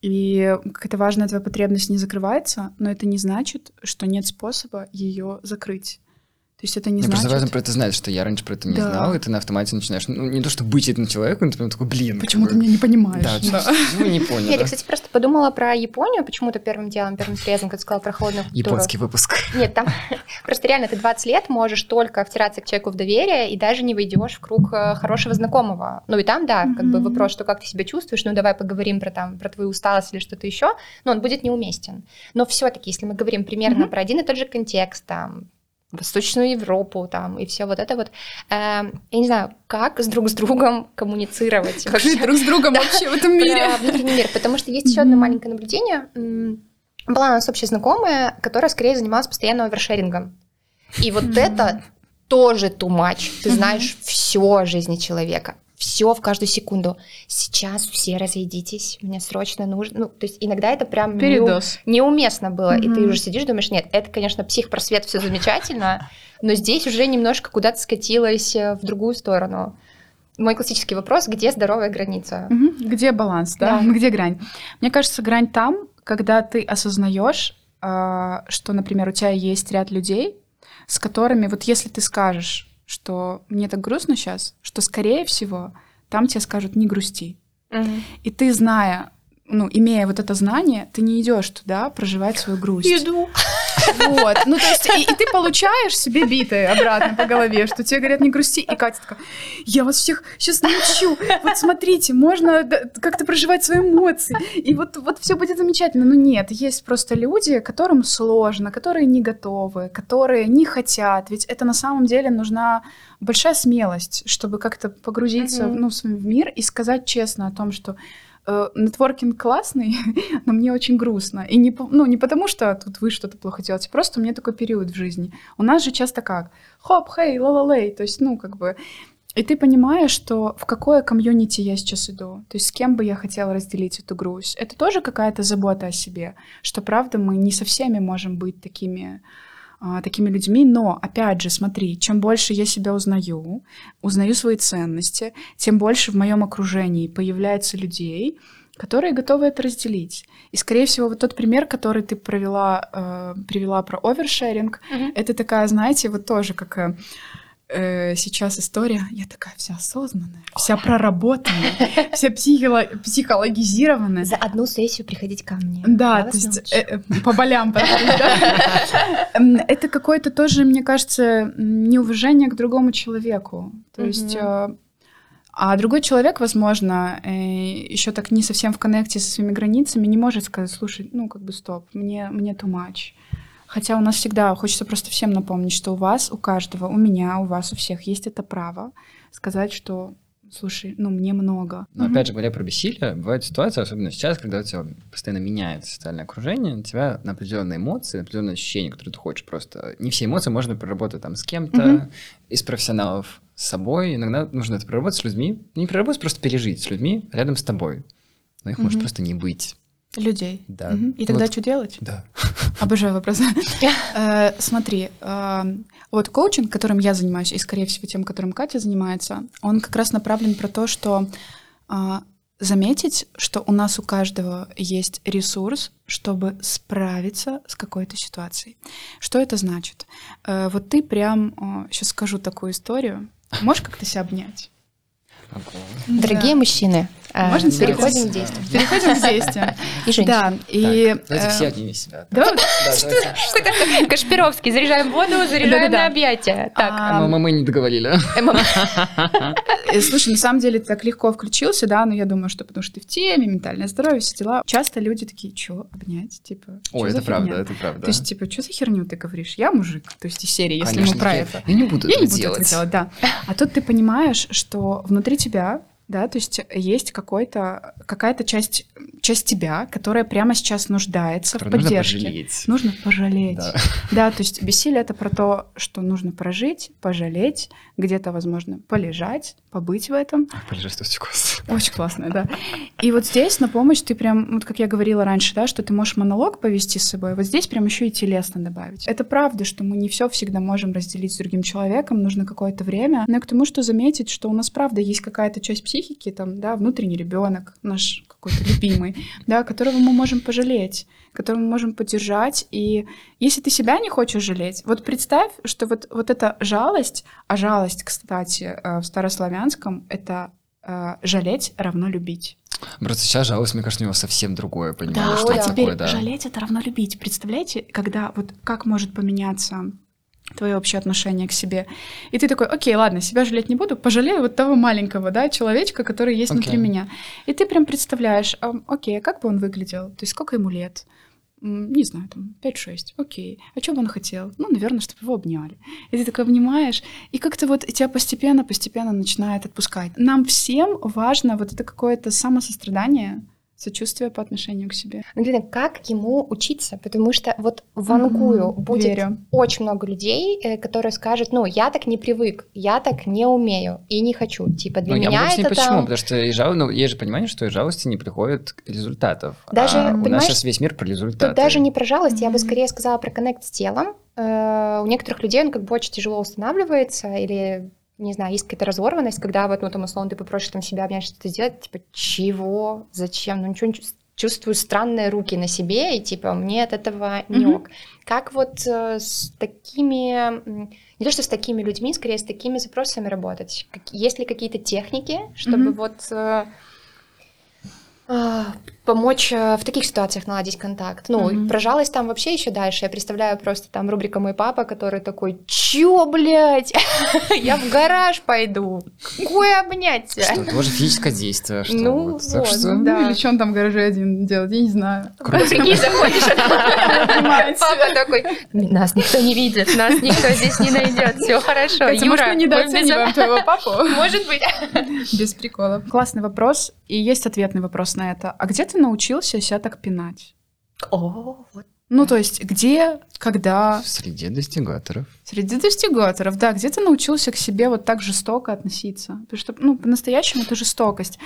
И какая-то важная твоя потребность не закрывается, но это не значит, что нет способа ее закрыть. То есть это не Мне просто важно значит... про это знать, что я раньше про это не Да. знал, и ты на автомате начинаешь, ну, не то что быть этим человеком, ты прям такой, блин. Почему ты какой- меня не понимаешь? Да, Да. почему не понял. Нет, да? я, кстати, просто подумала про Японию почему-то первым делом, первым срезом, когда ты сказала про холодную культуру. Японский выпуск. Нет, там просто реально ты 20 лет можешь только втираться к человеку в доверие и даже не войдешь в круг э, хорошего знакомого. Ну и там, да, как бы вопрос, что как ты себя чувствуешь, ну давай поговорим про там про твою усталость или что-то еще, но он будет неуместен. Но все-таки, если мы говорим примерно про один и тот же контекст, там Восточную Европу там и все вот это вот, э, я не знаю, как с друг с другом коммуницировать Как жить друг с другом вообще в этом мире? внутренний мир, потому что есть еще одно маленькое наблюдение. Была у нас общая знакомая, которая скорее занималась постоянно овершерингом. И вот это тоже too much. Ты знаешь все о жизни человека. Все в каждую секунду. Сейчас все разойдитесь, мне срочно нужно. Ну, то есть иногда это прям неу- Передоз. неуместно было. И ты уже сидишь, думаешь, нет, это, конечно, психпросвет, все замечательно, но здесь уже немножко куда-то скатилось э, в другую сторону. Мой классический вопрос, где здоровая граница? Мгм. Где баланс, да? Да. Где грань? Мне кажется, грань там, когда ты осознаешь, а, что, например, у тебя есть ряд людей, с которыми, вот если ты скажешь, что мне так грустно сейчас, что, скорее всего, там тебе скажут не грусти. Мгм. И ты, зная, ну, имея вот это знание, ты не идешь туда проживать свою грусть. Иду. Вот. Ну, то есть, и, и ты получаешь себе биты обратно по голове, что тебе говорят, не грусти. И Катя такая, я вас всех сейчас научу. Вот смотрите, можно как-то проживать свои эмоции. И вот, вот все будет замечательно. Но нет, есть просто люди, которым сложно, которые не готовы, которые не хотят. Ведь это на самом деле нужна большая смелость, чтобы как-то погрузиться Мгм. ну, в мир и сказать честно о том, что э, нетворкинг классный, но мне очень грустно. И не, ну, не потому, что тут вы что-то плохо делаете, просто у меня такой период в жизни. У нас же часто как? Хоп, хей, ла-ла-лей. То есть, ну, как бы... И ты понимаешь, что в какое комьюнити я сейчас иду, то есть с кем бы я хотела разделить эту грусть. Это тоже какая-то забота о себе, что, правда, мы не со всеми можем быть такими а, такими людьми, но, опять же, смотри, чем больше я себя узнаю, узнаю свои ценности, тем больше в моем окружении появляется людей, которые готовы это разделить. И, скорее всего, вот тот пример, который ты провела, э, привела про овершеринг, Мгм. это такая, знаете, вот тоже как э, сейчас история, я такая вся осознанная, вся проработанная, вся психоло- психологизированная. За одну сессию приходить ко мне. Да, то есть э, э, по болям Это какое-то тоже, мне кажется, неуважение к другому человеку. То есть, а другой человек, возможно, еще так не совсем в коннекте со своими границами, не может сказать, слушай, ну как бы стоп, мне, мне too much. Хотя у нас всегда, хочется просто всем напомнить, что у вас, у каждого, у меня, у вас, у всех есть это право сказать, что слушай, ну, мне много. Но опять же, говоря про бессилие, бывают ситуации, особенно сейчас, когда у тебя постоянно меняется социальное окружение, у тебя на определенные эмоции, на определенные ощущения, которые ты хочешь просто... Не все эмоции можно проработать там с кем-то, Мгм. из профессионалов, с собой. Иногда нужно это проработать с людьми. Не проработать, просто пережить с людьми рядом с тобой. Но их может Мгм. просто не быть. Людей. Да. Мгм. И тогда Вот. что делать? Да. Обожаю вопросы. Э, Смотри, эм, вот коучинг, которым я занимаюсь, и, скорее всего, тем, которым Катя занимается, он как раз направлен про то, что а, заметить, что у нас у каждого есть ресурс, чтобы справиться с какой-то ситуацией. Что это значит? Э, Вот ты прям, сейчас скажу такую историю. Можешь как-то себя обнять? Дорогие Да. мужчины, э, Можно сделать? переходим к действию. Переходим к действиям. И. Да, и... Давайте э, все обнимем себя. Что такое? Кашпировский, заряжаем воду, заряжаем на объятия. Так, А, мы, не договорили. Э, Слушай, на самом деле ты так легко включился, да, но я думаю, что потому что ты в теме, ментальное здоровье, все дела. Часто люди такие, что, обнять, типа, Ой, это правда, фигня?» это правда. То есть, типа, что за херню ты говоришь? Я мужик, то есть из серии, если Конечно, мы про я- это. Я не буду Я этого не буду делать. этого делать, да. А тут ты понимаешь, что внутри тебя, да, то есть есть какой-то, какая-то часть, часть тебя, которая прямо сейчас нуждается Которое в нужно поддержке. пожалеть. Нужно пожалеть. Да. Да, то есть бессилие это про то, что нужно прожить, пожалеть, где-то, возможно, полежать, побыть в этом. Полежать стостикоз. Очень классно, да. И вот здесь на помощь ты прям, вот как я говорила раньше, да, что ты можешь монолог повести с собой, вот здесь прям еще и телесно добавить. Это правда, что мы не все всегда можем разделить с другим человеком, нужно какое-то время, но я к тому, что заметить, что у нас правда есть какая-то часть психики, там, да, внутренний ребенок, наш какой-то любимый, да, которого мы можем пожалеть, которого мы можем поддержать. И если ты себя не хочешь жалеть, вот представь, что вот, вот эта жалость, а жалость, кстати, э, в старославянском — это э, жалеть равно любить. Просто сейчас жалость, мне кажется, у него совсем другое понимание, Да, что да. это теперь такое, да. жалеть это равно любить. Представляете, когда вот как может поменяться твое общее отношение к себе. И ты такой, окей, ладно, себя жалеть не буду, пожалею вот того маленького, да, человечка, который есть внутри Окей. меня. И ты прям представляешь, а, окей, а как бы он выглядел? То есть сколько ему лет? Не знаю, там, 5-6, окей. А что бы он хотел? Ну, наверное, чтобы его обняли. И ты такой обнимаешь, и как-то вот тебя постепенно-постепенно начинает отпускать. Нам всем важно вот это какое-то самосострадание, сочувствие по отношению к себе. Ну, Глина, как ему учиться? Потому что вот в Ангую Мгм, будет верю. очень много людей, э, которые скажут, ну, я так не привык, я так не умею и не хочу. Типа для Ну, я меня могу объяснить, это почему. там... Потому что и жал... ну, есть же понимание, что из жалости не приходит результатов. Даже, а у нас сейчас весь мир про результаты. Тут даже не про жалость, я бы скорее сказала про коннект с телом. Э, У некоторых людей он как бы очень тяжело устанавливается, или, не знаю, есть какая-то разорванность, когда вот, ну, там, условно, ты попросишь там себя обнять, что-то сделать, типа, чего, зачем, ну, ничего чувствую странные руки на себе, и, типа, мне от этого не ок. Как вот э, с такими, не то что с такими людьми, скорее с такими запросами работать? Как- Есть ли какие-то техники, чтобы Мгм. вот э, а, помочь э, в таких ситуациях наладить контакт. Ну, Мгм. про жалость там вообще еще дальше. Я представляю просто там рубрика «Мой папа», который такой, чё, блядь, я в гараж пойду, какое обнять? Что, это тоже физическое действие. Что Ну, вот. Так вот, что- да. Ну, или что он там в гараже один делает, я не знаю. Ну, прикинь, заходишь, папа такой, нас никто не видит, нас никто здесь не найдет, все хорошо. Катя, может, мы Юра, мы недооцениваем твоего папу? Может быть. Без приколов. Классный вопрос, и есть ответный вопрос на это. А где ты научился себя так пинать? О, вот. Ну, то есть, где, когда, В среде достигаторов. среди достигаторов, да, где ты научился к себе вот так жестоко относиться? Потому что, ну, по-настоящему это жестокость.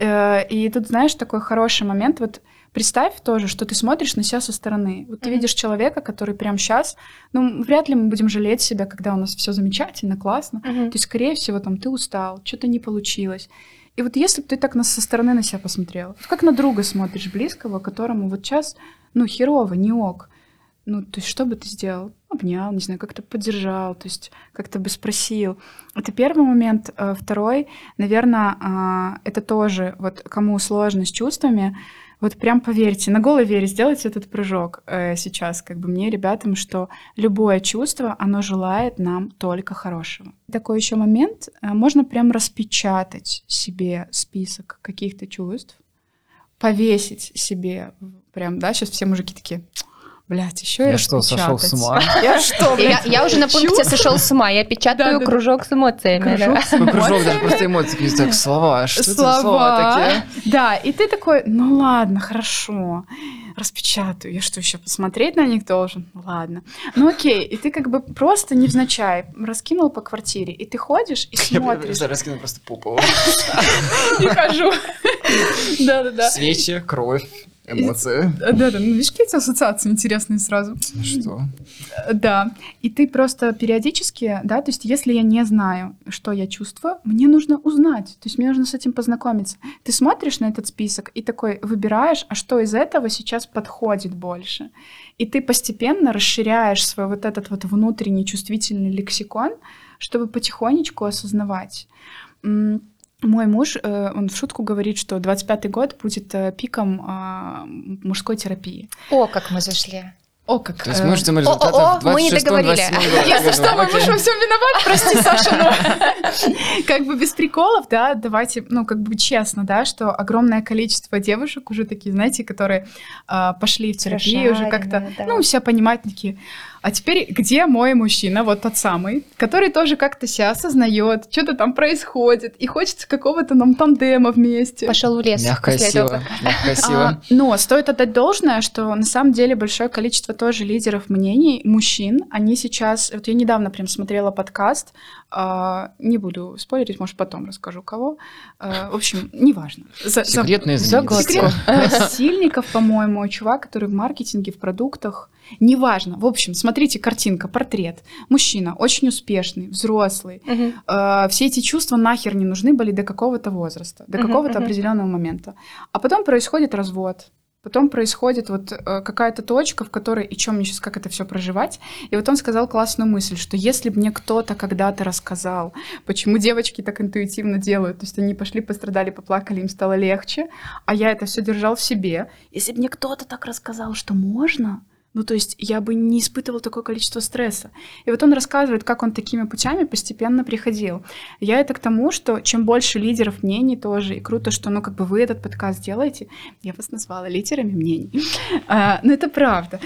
Э, И тут, знаешь, такой хороший момент, вот представь тоже, что ты смотришь на себя со стороны. Вот ты Мгм. видишь человека, который прямо сейчас, ну, вряд ли мы будем жалеть себя, когда у нас все замечательно, классно. То есть, скорее всего, там ты устал, что-то не получилось. И вот если бы ты так со стороны на себя посмотрел, вот как на друга смотришь близкого, которому вот сейчас, ну, херово, не ок, ну, то есть что бы ты сделал? Обнял, не знаю, как-то поддержал, то есть как-то бы спросил. Это первый момент. Э, Второй, наверное, это тоже, вот кому сложно с чувствами, вот прям поверьте, на голой вере сделайте этот прыжок э, сейчас, как бы мне, ребятам, что любое чувство, оно желает нам только хорошего. Такой еще момент, э, можно прям распечатать себе список каких-то чувств, повесить себе, прям, да, сейчас все мужики такие, Блять, еще Я и что, сошел с ума? Я что, Я, блядь, я уже на пункте сошел с ума. Я печатаю кружок с эмоциями. Кружок даже просто эмоции, так, слова. Что это слова такие? Да, и ты такой, ну ладно, хорошо, распечатаю. Я что, еще посмотреть на них должен? Ну Ладно. Ну окей, и ты как бы просто невзначай раскинул по квартире, и ты ходишь и Я смотришь. просто раскинул просто попу. Не хожу. Да-да-да. Свечи, кровь, эмоции. Да-да, ну видишь, какие тебя ассоциации интересные сразу. Что? Да, и ты просто периодически, да, то есть если я не знаю, что я чувствую, мне нужно узнать, то есть мне нужно с этим познакомиться. Ты смотришь на этот список и такой выбираешь, а что из этого сейчас подходит больше. И ты постепенно расширяешь свой вот этот вот внутренний чувствительный лексикон, чтобы потихонечку осознавать. Мой муж, э, он в шутку говорит, что 25-й год будет э, пиком а, мужской терапии. О, как мы зашли. О, как... То есть э, мы ждем О, результатов о, мы не 26-м, договорили. 27-м году. Если что, мой муж во всем виноват, прости, Саша, но как бы без приколов, да, давайте, ну, как бы честно, да, что огромное количество девушек уже такие, знаете, которые а, пошли в терапию, уже как-то, ну, все понимают, такие, а теперь где мой мужчина, вот тот самый, который тоже как-то себя осознает, что-то там происходит, и хочется какого-то нам тандема вместе. Пошел в лес. Мягкая после сила. этого. Мягкая А, сила. но стоит отдать должное, что на самом деле большое количество тоже лидеров мнений, мужчин, они сейчас... Вот я недавно прям смотрела подкаст, а, не буду спойлерить, может, потом расскажу, кого. А, в общем, неважно. За- Секретные загадка. Сильников, по-моему, чувак, который в маркетинге, в продуктах. Неважно. В общем, смотрите, картинка, портрет. Мужчина, очень успешный, взрослый. Мгм. Э, все эти чувства нахер не нужны были до какого-то возраста, до Мгм, какого-то мгм. определенного момента. А потом происходит развод. Потом происходит вот э, какая-то точка, в которой, и чем мне сейчас, как это все проживать. И вот он сказал классную мысль, что если бы мне кто-то когда-то рассказал, почему девочки так интуитивно делают, то есть они пошли, пострадали, поплакали, им стало легче, а я это все держал в себе. Если бы мне кто-то так рассказал, что можно, ну, то есть я бы не испытывал такое количество стресса. И вот он рассказывает, как он такими путями постепенно приходил. Я это к тому, что чем больше лидеров мнений тоже, и круто, что, ну, как бы вы этот подкаст делаете, я вас назвала лидерами мнений, А, но это правда.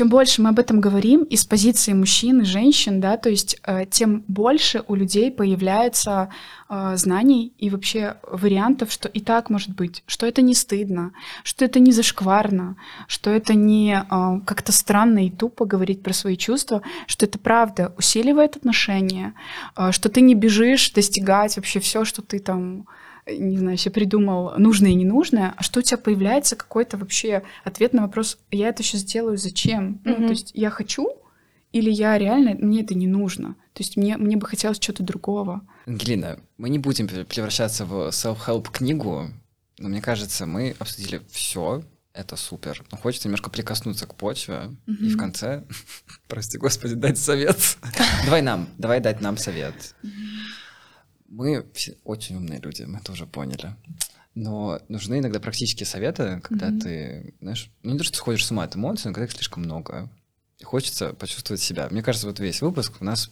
Чем больше мы об этом говорим из позиции мужчин и женщин, да, то есть э, тем больше у людей появляется э, знаний и вообще вариантов, что и так может быть, что это не стыдно, что это не зашкварно, что это не э, как-то странно и тупо говорить про свои чувства, что это правда усиливает отношения, что ты не бежишь достигать вообще все, что ты там не знаю, себе придумал нужное и ненужное, а что у тебя появляется какой-то вообще ответ на вопрос, я это сейчас делаю, зачем? Ну, Мгм. то есть я хочу или я реально, мне это не нужно? То есть мне, мне бы хотелось чего-то другого. Ангелина, мы не будем пре- превращаться в self-help книгу, но мне кажется, мы обсудили все. Это супер. Но хочется немножко прикоснуться к почве и в конце, прости господи, дать совет. Давай нам, давай дать нам совет. Мы все очень умные люди, мы тоже поняли. Но нужны иногда практические советы, когда Мгм. ты, знаешь, ну не то, что сходишь с ума от эмоций, но когда их слишком много. И хочется почувствовать себя. Мне кажется, вот весь выпуск у нас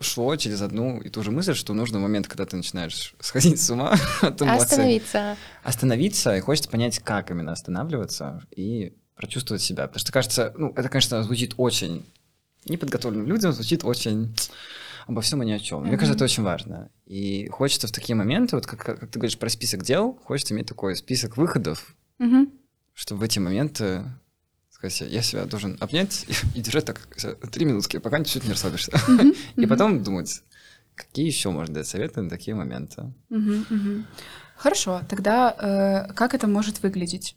шло через одну и ту же мысль, что нужно момент, когда ты начинаешь сходить с ума от эмоций. Остановиться. Остановиться, и хочется понять, как именно останавливаться и прочувствовать себя. Потому что, кажется, ну, это, конечно, звучит очень неподготовленным людям, звучит очень обо всем и ни о чем. Мне кажется, это очень важно. И хочется в такие моменты, вот как, как ты говоришь про список дел, хочется иметь такой список выходов, Мгм. чтобы в эти моменты сказать, я себя должен обнять и, и держать так три минутки, пока чуть не расслабишься. Мгм. И потом думать, какие еще можно дать советы на такие моменты. Хорошо, тогда э, как это может выглядеть?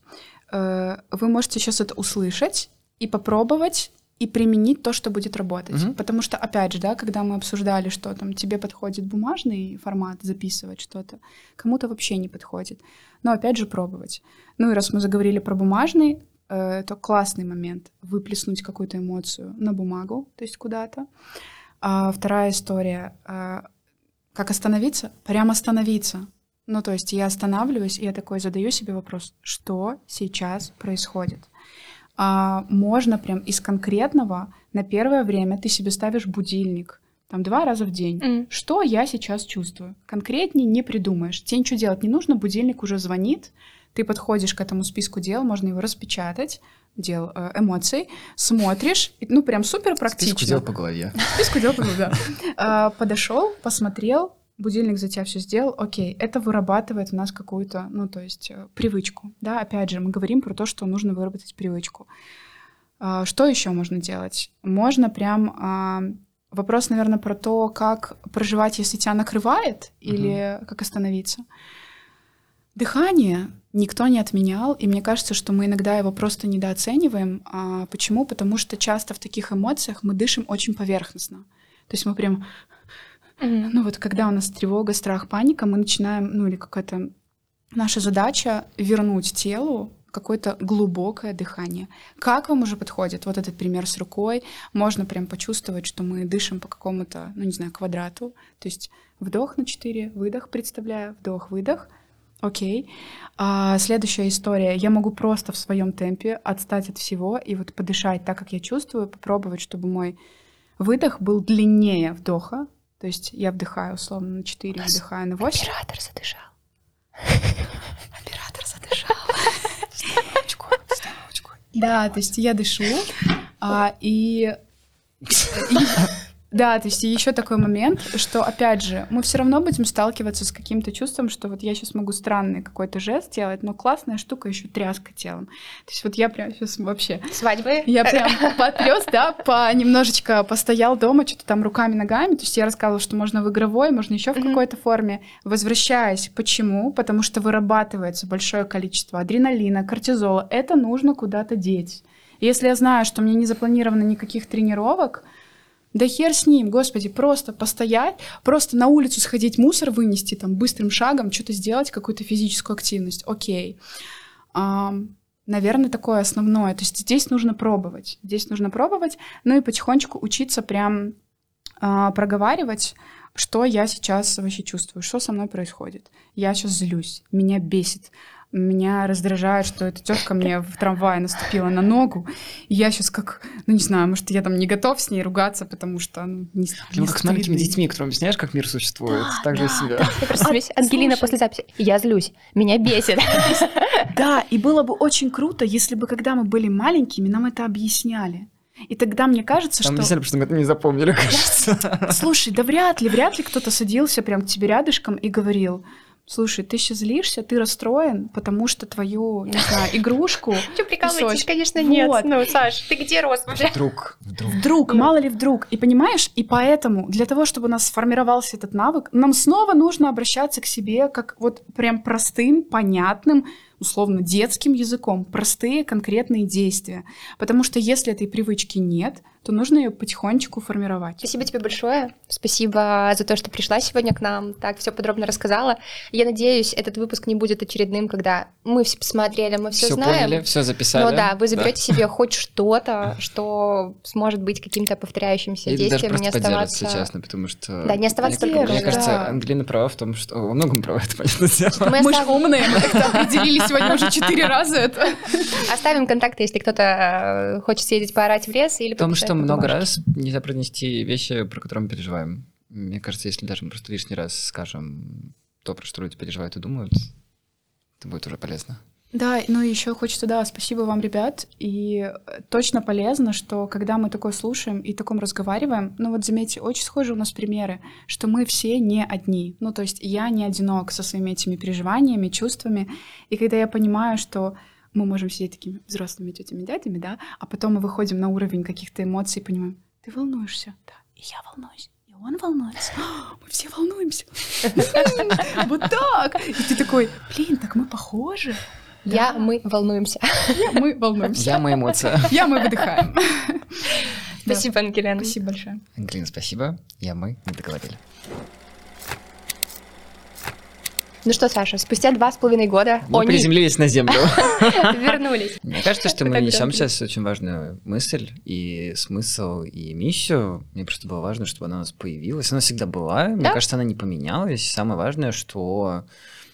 Э, вы можете сейчас это услышать и попробовать и применить то, что будет работать. Мгм. Потому что, опять же, да, когда мы обсуждали, что там тебе подходит бумажный формат, записывать что-то, кому-то вообще не подходит. Но опять же пробовать. Ну и раз мы заговорили про бумажный, э, это классный момент выплеснуть какую-то эмоцию на бумагу, то есть куда-то. А вторая история, э, как остановиться? Прям остановиться. Ну, то есть я останавливаюсь, и я такой задаю себе вопрос, что сейчас происходит? А, можно прям из конкретного на первое время ты себе ставишь будильник, там два раза в день. М. Что я сейчас чувствую? Конкретнее не придумаешь. Тебе ничего делать не нужно, будильник уже звонит, Ты подходишь к этому списку дел, можно его распечатать, дел э, эмоций, смотришь, и, ну прям супер практично. Списку дел по голове. Списку дел по голове, да. Подошел, посмотрел, будильник за тебя все сделал, окей, это вырабатывает у нас какую-то, ну, то есть э, привычку, да, опять же, мы говорим про то, что нужно выработать привычку. А, что еще можно делать? Можно прям а, вопрос, наверное, про то, как проживать, если тебя накрывает, или угу. как остановиться. Дыхание никто не отменял, и мне кажется, что мы иногда его просто недооцениваем. А почему? Потому что часто в таких эмоциях мы дышим очень поверхностно. То есть мы прям, ну вот когда у нас тревога, страх, паника, мы начинаем, ну или какая-то наша задача вернуть телу какое-то глубокое дыхание. Как вам уже подходит вот этот пример с рукой? Можно прям почувствовать, что мы дышим по какому-то, ну не знаю, квадрату. То есть вдох на 4, выдох, представляю, вдох, выдох. Окей. А следующая история. Я могу просто в своем темпе отстать от всего и вот подышать так, как я чувствую, попробовать, чтобы мой выдох был длиннее вдоха. То есть я вдыхаю условно на 4, вдыхаю на 8. Оператор задышал. Оператор задышал. Да, то есть я дышу, а, и, и да, то есть еще такой момент, что, опять же, мы все равно будем сталкиваться с каким-то чувством, что вот я сейчас могу странный какой-то жест делать, но классная штука еще тряска телом. То есть вот я прям сейчас вообще... Свадьбы? Я прям потряс, да, по немножечко постоял дома, что-то там руками, ногами. То есть я рассказывала, что можно в игровой, можно еще в какой-то форме. Возвращаясь. Почему? Потому что вырабатывается большое количество адреналина, кортизола. Это нужно куда-то деть. Если я знаю, что мне не запланировано никаких тренировок, да хер с ним, господи, просто постоять, просто на улицу сходить, мусор вынести, там, быстрым шагом что-то сделать, какую-то физическую активность, окей. А, наверное, такое основное. То есть здесь нужно пробовать, здесь нужно пробовать, ну и потихонечку учиться прям а, проговаривать, что я сейчас вообще чувствую, что со мной происходит. Я сейчас злюсь, меня бесит, меня раздражает, что эта тетка мне в трамвае наступила на ногу. И я сейчас как, ну не знаю, может, я там не готов с ней ругаться, потому что, ну, не знаю. Ну, как с маленькими детьми, которым объясняешь, как мир существует, да, так же да, себя. Да. Я просто а, Ангелина после записи. Я злюсь, меня бесит. Да, и было бы очень круто, если бы, когда мы были маленькими, нам это объясняли. И тогда мне кажется, Там что... объясняли, потому что мы это не запомнили, кажется. Слушай, да вряд ли, вряд ли кто-то садился прям к тебе рядышком и говорил, Слушай, ты сейчас злишься, ты расстроен, потому что твою, не знаю, игрушку... Че прикалываетесь? Конечно, нет. Ну, Саш, ты где рос вообще? Вдруг, вдруг. Вдруг, мало ли вдруг. И понимаешь, и поэтому для того, чтобы у нас сформировался этот навык, нам снова нужно обращаться к себе как вот прям простым, понятным, условно детским языком, простые конкретные действия. Потому что если этой привычки нет, то нужно ее потихонечку формировать. Спасибо тебе большое. Спасибо за то, что пришла сегодня к нам, так все подробно рассказала. Я надеюсь, этот выпуск не будет очередным, когда мы все посмотрели, мы все, все знаем. Поняли, все записали. Но да, вы заберете да. себе хоть что-то, что сможет быть каким-то повторяющимся Или действием, даже не оставаться. честно, потому что. Да, не оставаться мне, только Мне кажется, Ангелина права в том, что во многом права это понятно. Мы, мы же умные, мы как-то определили сегодня уже четыре раза это. Оставим контакты, если кто-то э, хочет съездить поорать в лес или. Потому что много раз нельзя пронести вещи, про которые мы переживаем. Мне кажется, если даже мы просто лишний раз скажем то, про что люди переживают и думают, это будет уже полезно. Да, ну еще хочется, да, спасибо вам, ребят. И точно полезно, что когда мы такое слушаем и таком разговариваем, ну вот заметьте, очень схожи у нас примеры, что мы все не одни. Ну то есть я не одинок со своими этими переживаниями, чувствами. И когда я понимаю, что мы можем сидеть такими взрослыми тетями, дядями, да, а потом мы выходим на уровень каких-то эмоций и понимаем, ты волнуешься, да, и я волнуюсь, и он волнуется, мы все волнуемся, вот так, и ты такой, блин, так мы похожи, я, мы волнуемся. Я, мы волнуемся. Я, мы эмоция. Я, мы выдыхаем. Спасибо, Ангелина. Спасибо большое. Ангелина, спасибо. Я, мы, мы договорили. Ну что, Саша, спустя два с половиной года мы они... приземлились на землю. Вернулись. Мне кажется, что мы несем сейчас очень важную мысль и смысл и миссию. Мне просто было важно, чтобы она у нас появилась. Она всегда была. Мне кажется, она не поменялась. Самое важное, что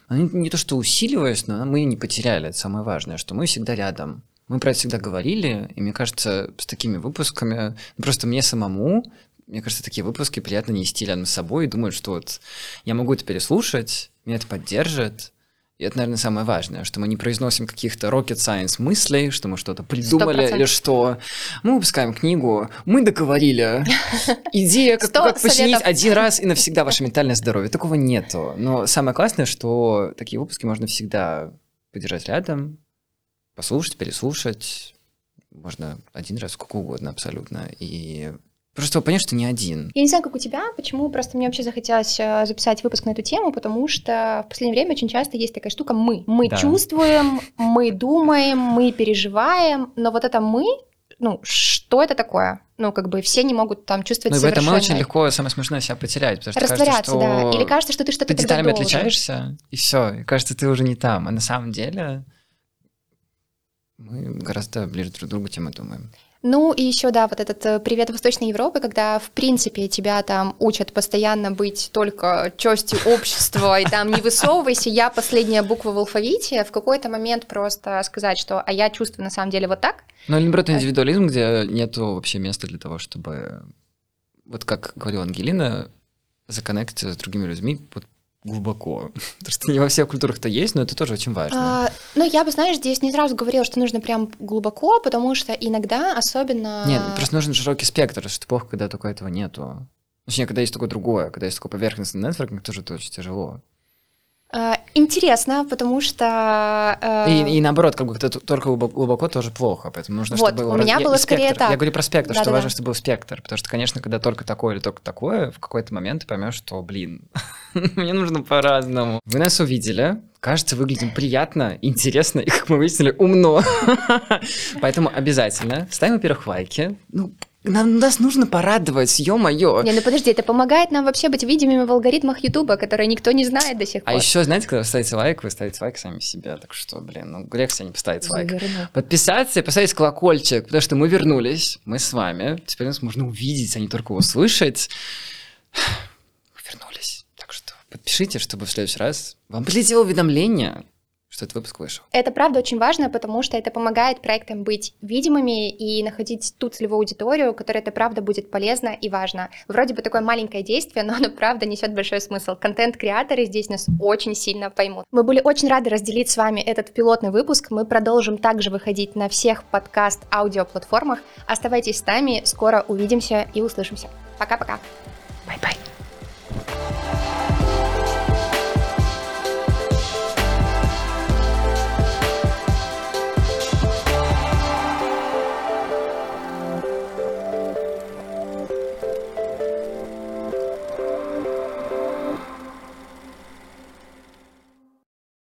она не то что усиливалась, но мы ее не потеряли. Это самое важное, что мы всегда рядом. Мы про это всегда говорили, и мне кажется, с такими выпусками, ну, просто мне самому мне кажется, такие выпуски приятно нести рядом с собой и думать, что вот я могу это переслушать, меня это поддержит, И это, наверное, самое важное, что мы не произносим каких-то rocket science мыслей, что мы что-то придумали, 100%. или что мы выпускаем книгу, мы договорили. Идея, как, как починить один раз и навсегда ваше ментальное здоровье. Такого нету. Но самое классное, что такие выпуски можно всегда подержать рядом, послушать, переслушать. Можно один раз, сколько угодно абсолютно. И просто понять, что не один. Я не знаю, как у тебя, почему просто мне вообще захотелось э, записать выпуск на эту тему, потому что в последнее время очень часто есть такая штука «мы». Мы Да. чувствуем, мы думаем, мы переживаем, но вот это «мы», ну, что это такое? Ну, как бы все не могут там чувствовать Ну и в этом очень легко, самое смешное, себя потерять. Потому что Растворяться, кажется, что да. Или кажется, что ты что-то ты деталями должен. отличаешься, и все. И кажется, ты уже не там. А на самом деле мы гораздо ближе друг к другу, чем мы думаем. Ну и еще, да, вот этот э, привет Восточной Европы, когда, в принципе, тебя там учат постоянно быть только частью общества, и там не высовывайся, я последняя буква в алфавите, в какой-то момент просто сказать, что «а я чувствую на самом деле вот так», Ну или наоборот, индивидуализм, где нету вообще места для того, чтобы, вот как говорила Ангелина, законнектиться с другими людьми вот глубоко. Потому что не во всех культурах это есть, но это тоже очень важно. А, ну, я бы, знаешь, здесь не сразу говорила, что нужно прям глубоко, потому что иногда, особенно... Нет, просто нужен широкий спектр, что плохо, когда только этого нету. Точнее, когда есть такое другое, когда есть такой поверхностный нетворкинг, тоже это очень тяжело. А, интересно, потому что... э, И, и наоборот, как бы это т- только глубоко, тоже плохо, поэтому нужно, Вот, чтобы у меня раз- было и скорее спектр. так. Я говорю про спектр, что Да-да-да. важно, чтобы был спектр, потому что, конечно, когда только такое или только такое, в какой-то момент ты поймешь, что, блин, мне нужно по-разному. Вы нас увидели, кажется, выглядим приятно, интересно и, как мы выяснили, умно. Поэтому обязательно ставим, во-первых, лайки. Ну, нам, нас нужно порадовать, ё-моё. Не, ну подожди, это помогает нам вообще быть видимыми в алгоритмах Ютуба, которые никто не знает до сих А пор. еще, знаете, когда вы ставите лайк, вы ставите лайк сами себе, так что, блин, ну грех себе не поставить лайк. Заверну. Подписаться и поставить колокольчик, потому что мы вернулись, мы с вами. Теперь нас можно увидеть, а не только услышать. Мы вернулись. Так что подпишите, чтобы в следующий раз вам прилетело уведомление, что этот выпуск вышел. Это правда очень важно, потому что это помогает проектам быть видимыми и находить ту целевую аудиторию, которой это правда будет полезно и важно. Вроде бы такое маленькое действие, но оно правда несет большой смысл. Контент-креаторы здесь нас очень сильно поймут. Мы были очень рады разделить с вами этот пилотный выпуск. Мы продолжим также выходить на всех подкаст-аудиоплатформах. Оставайтесь с нами, скоро увидимся и услышимся. Пока-пока.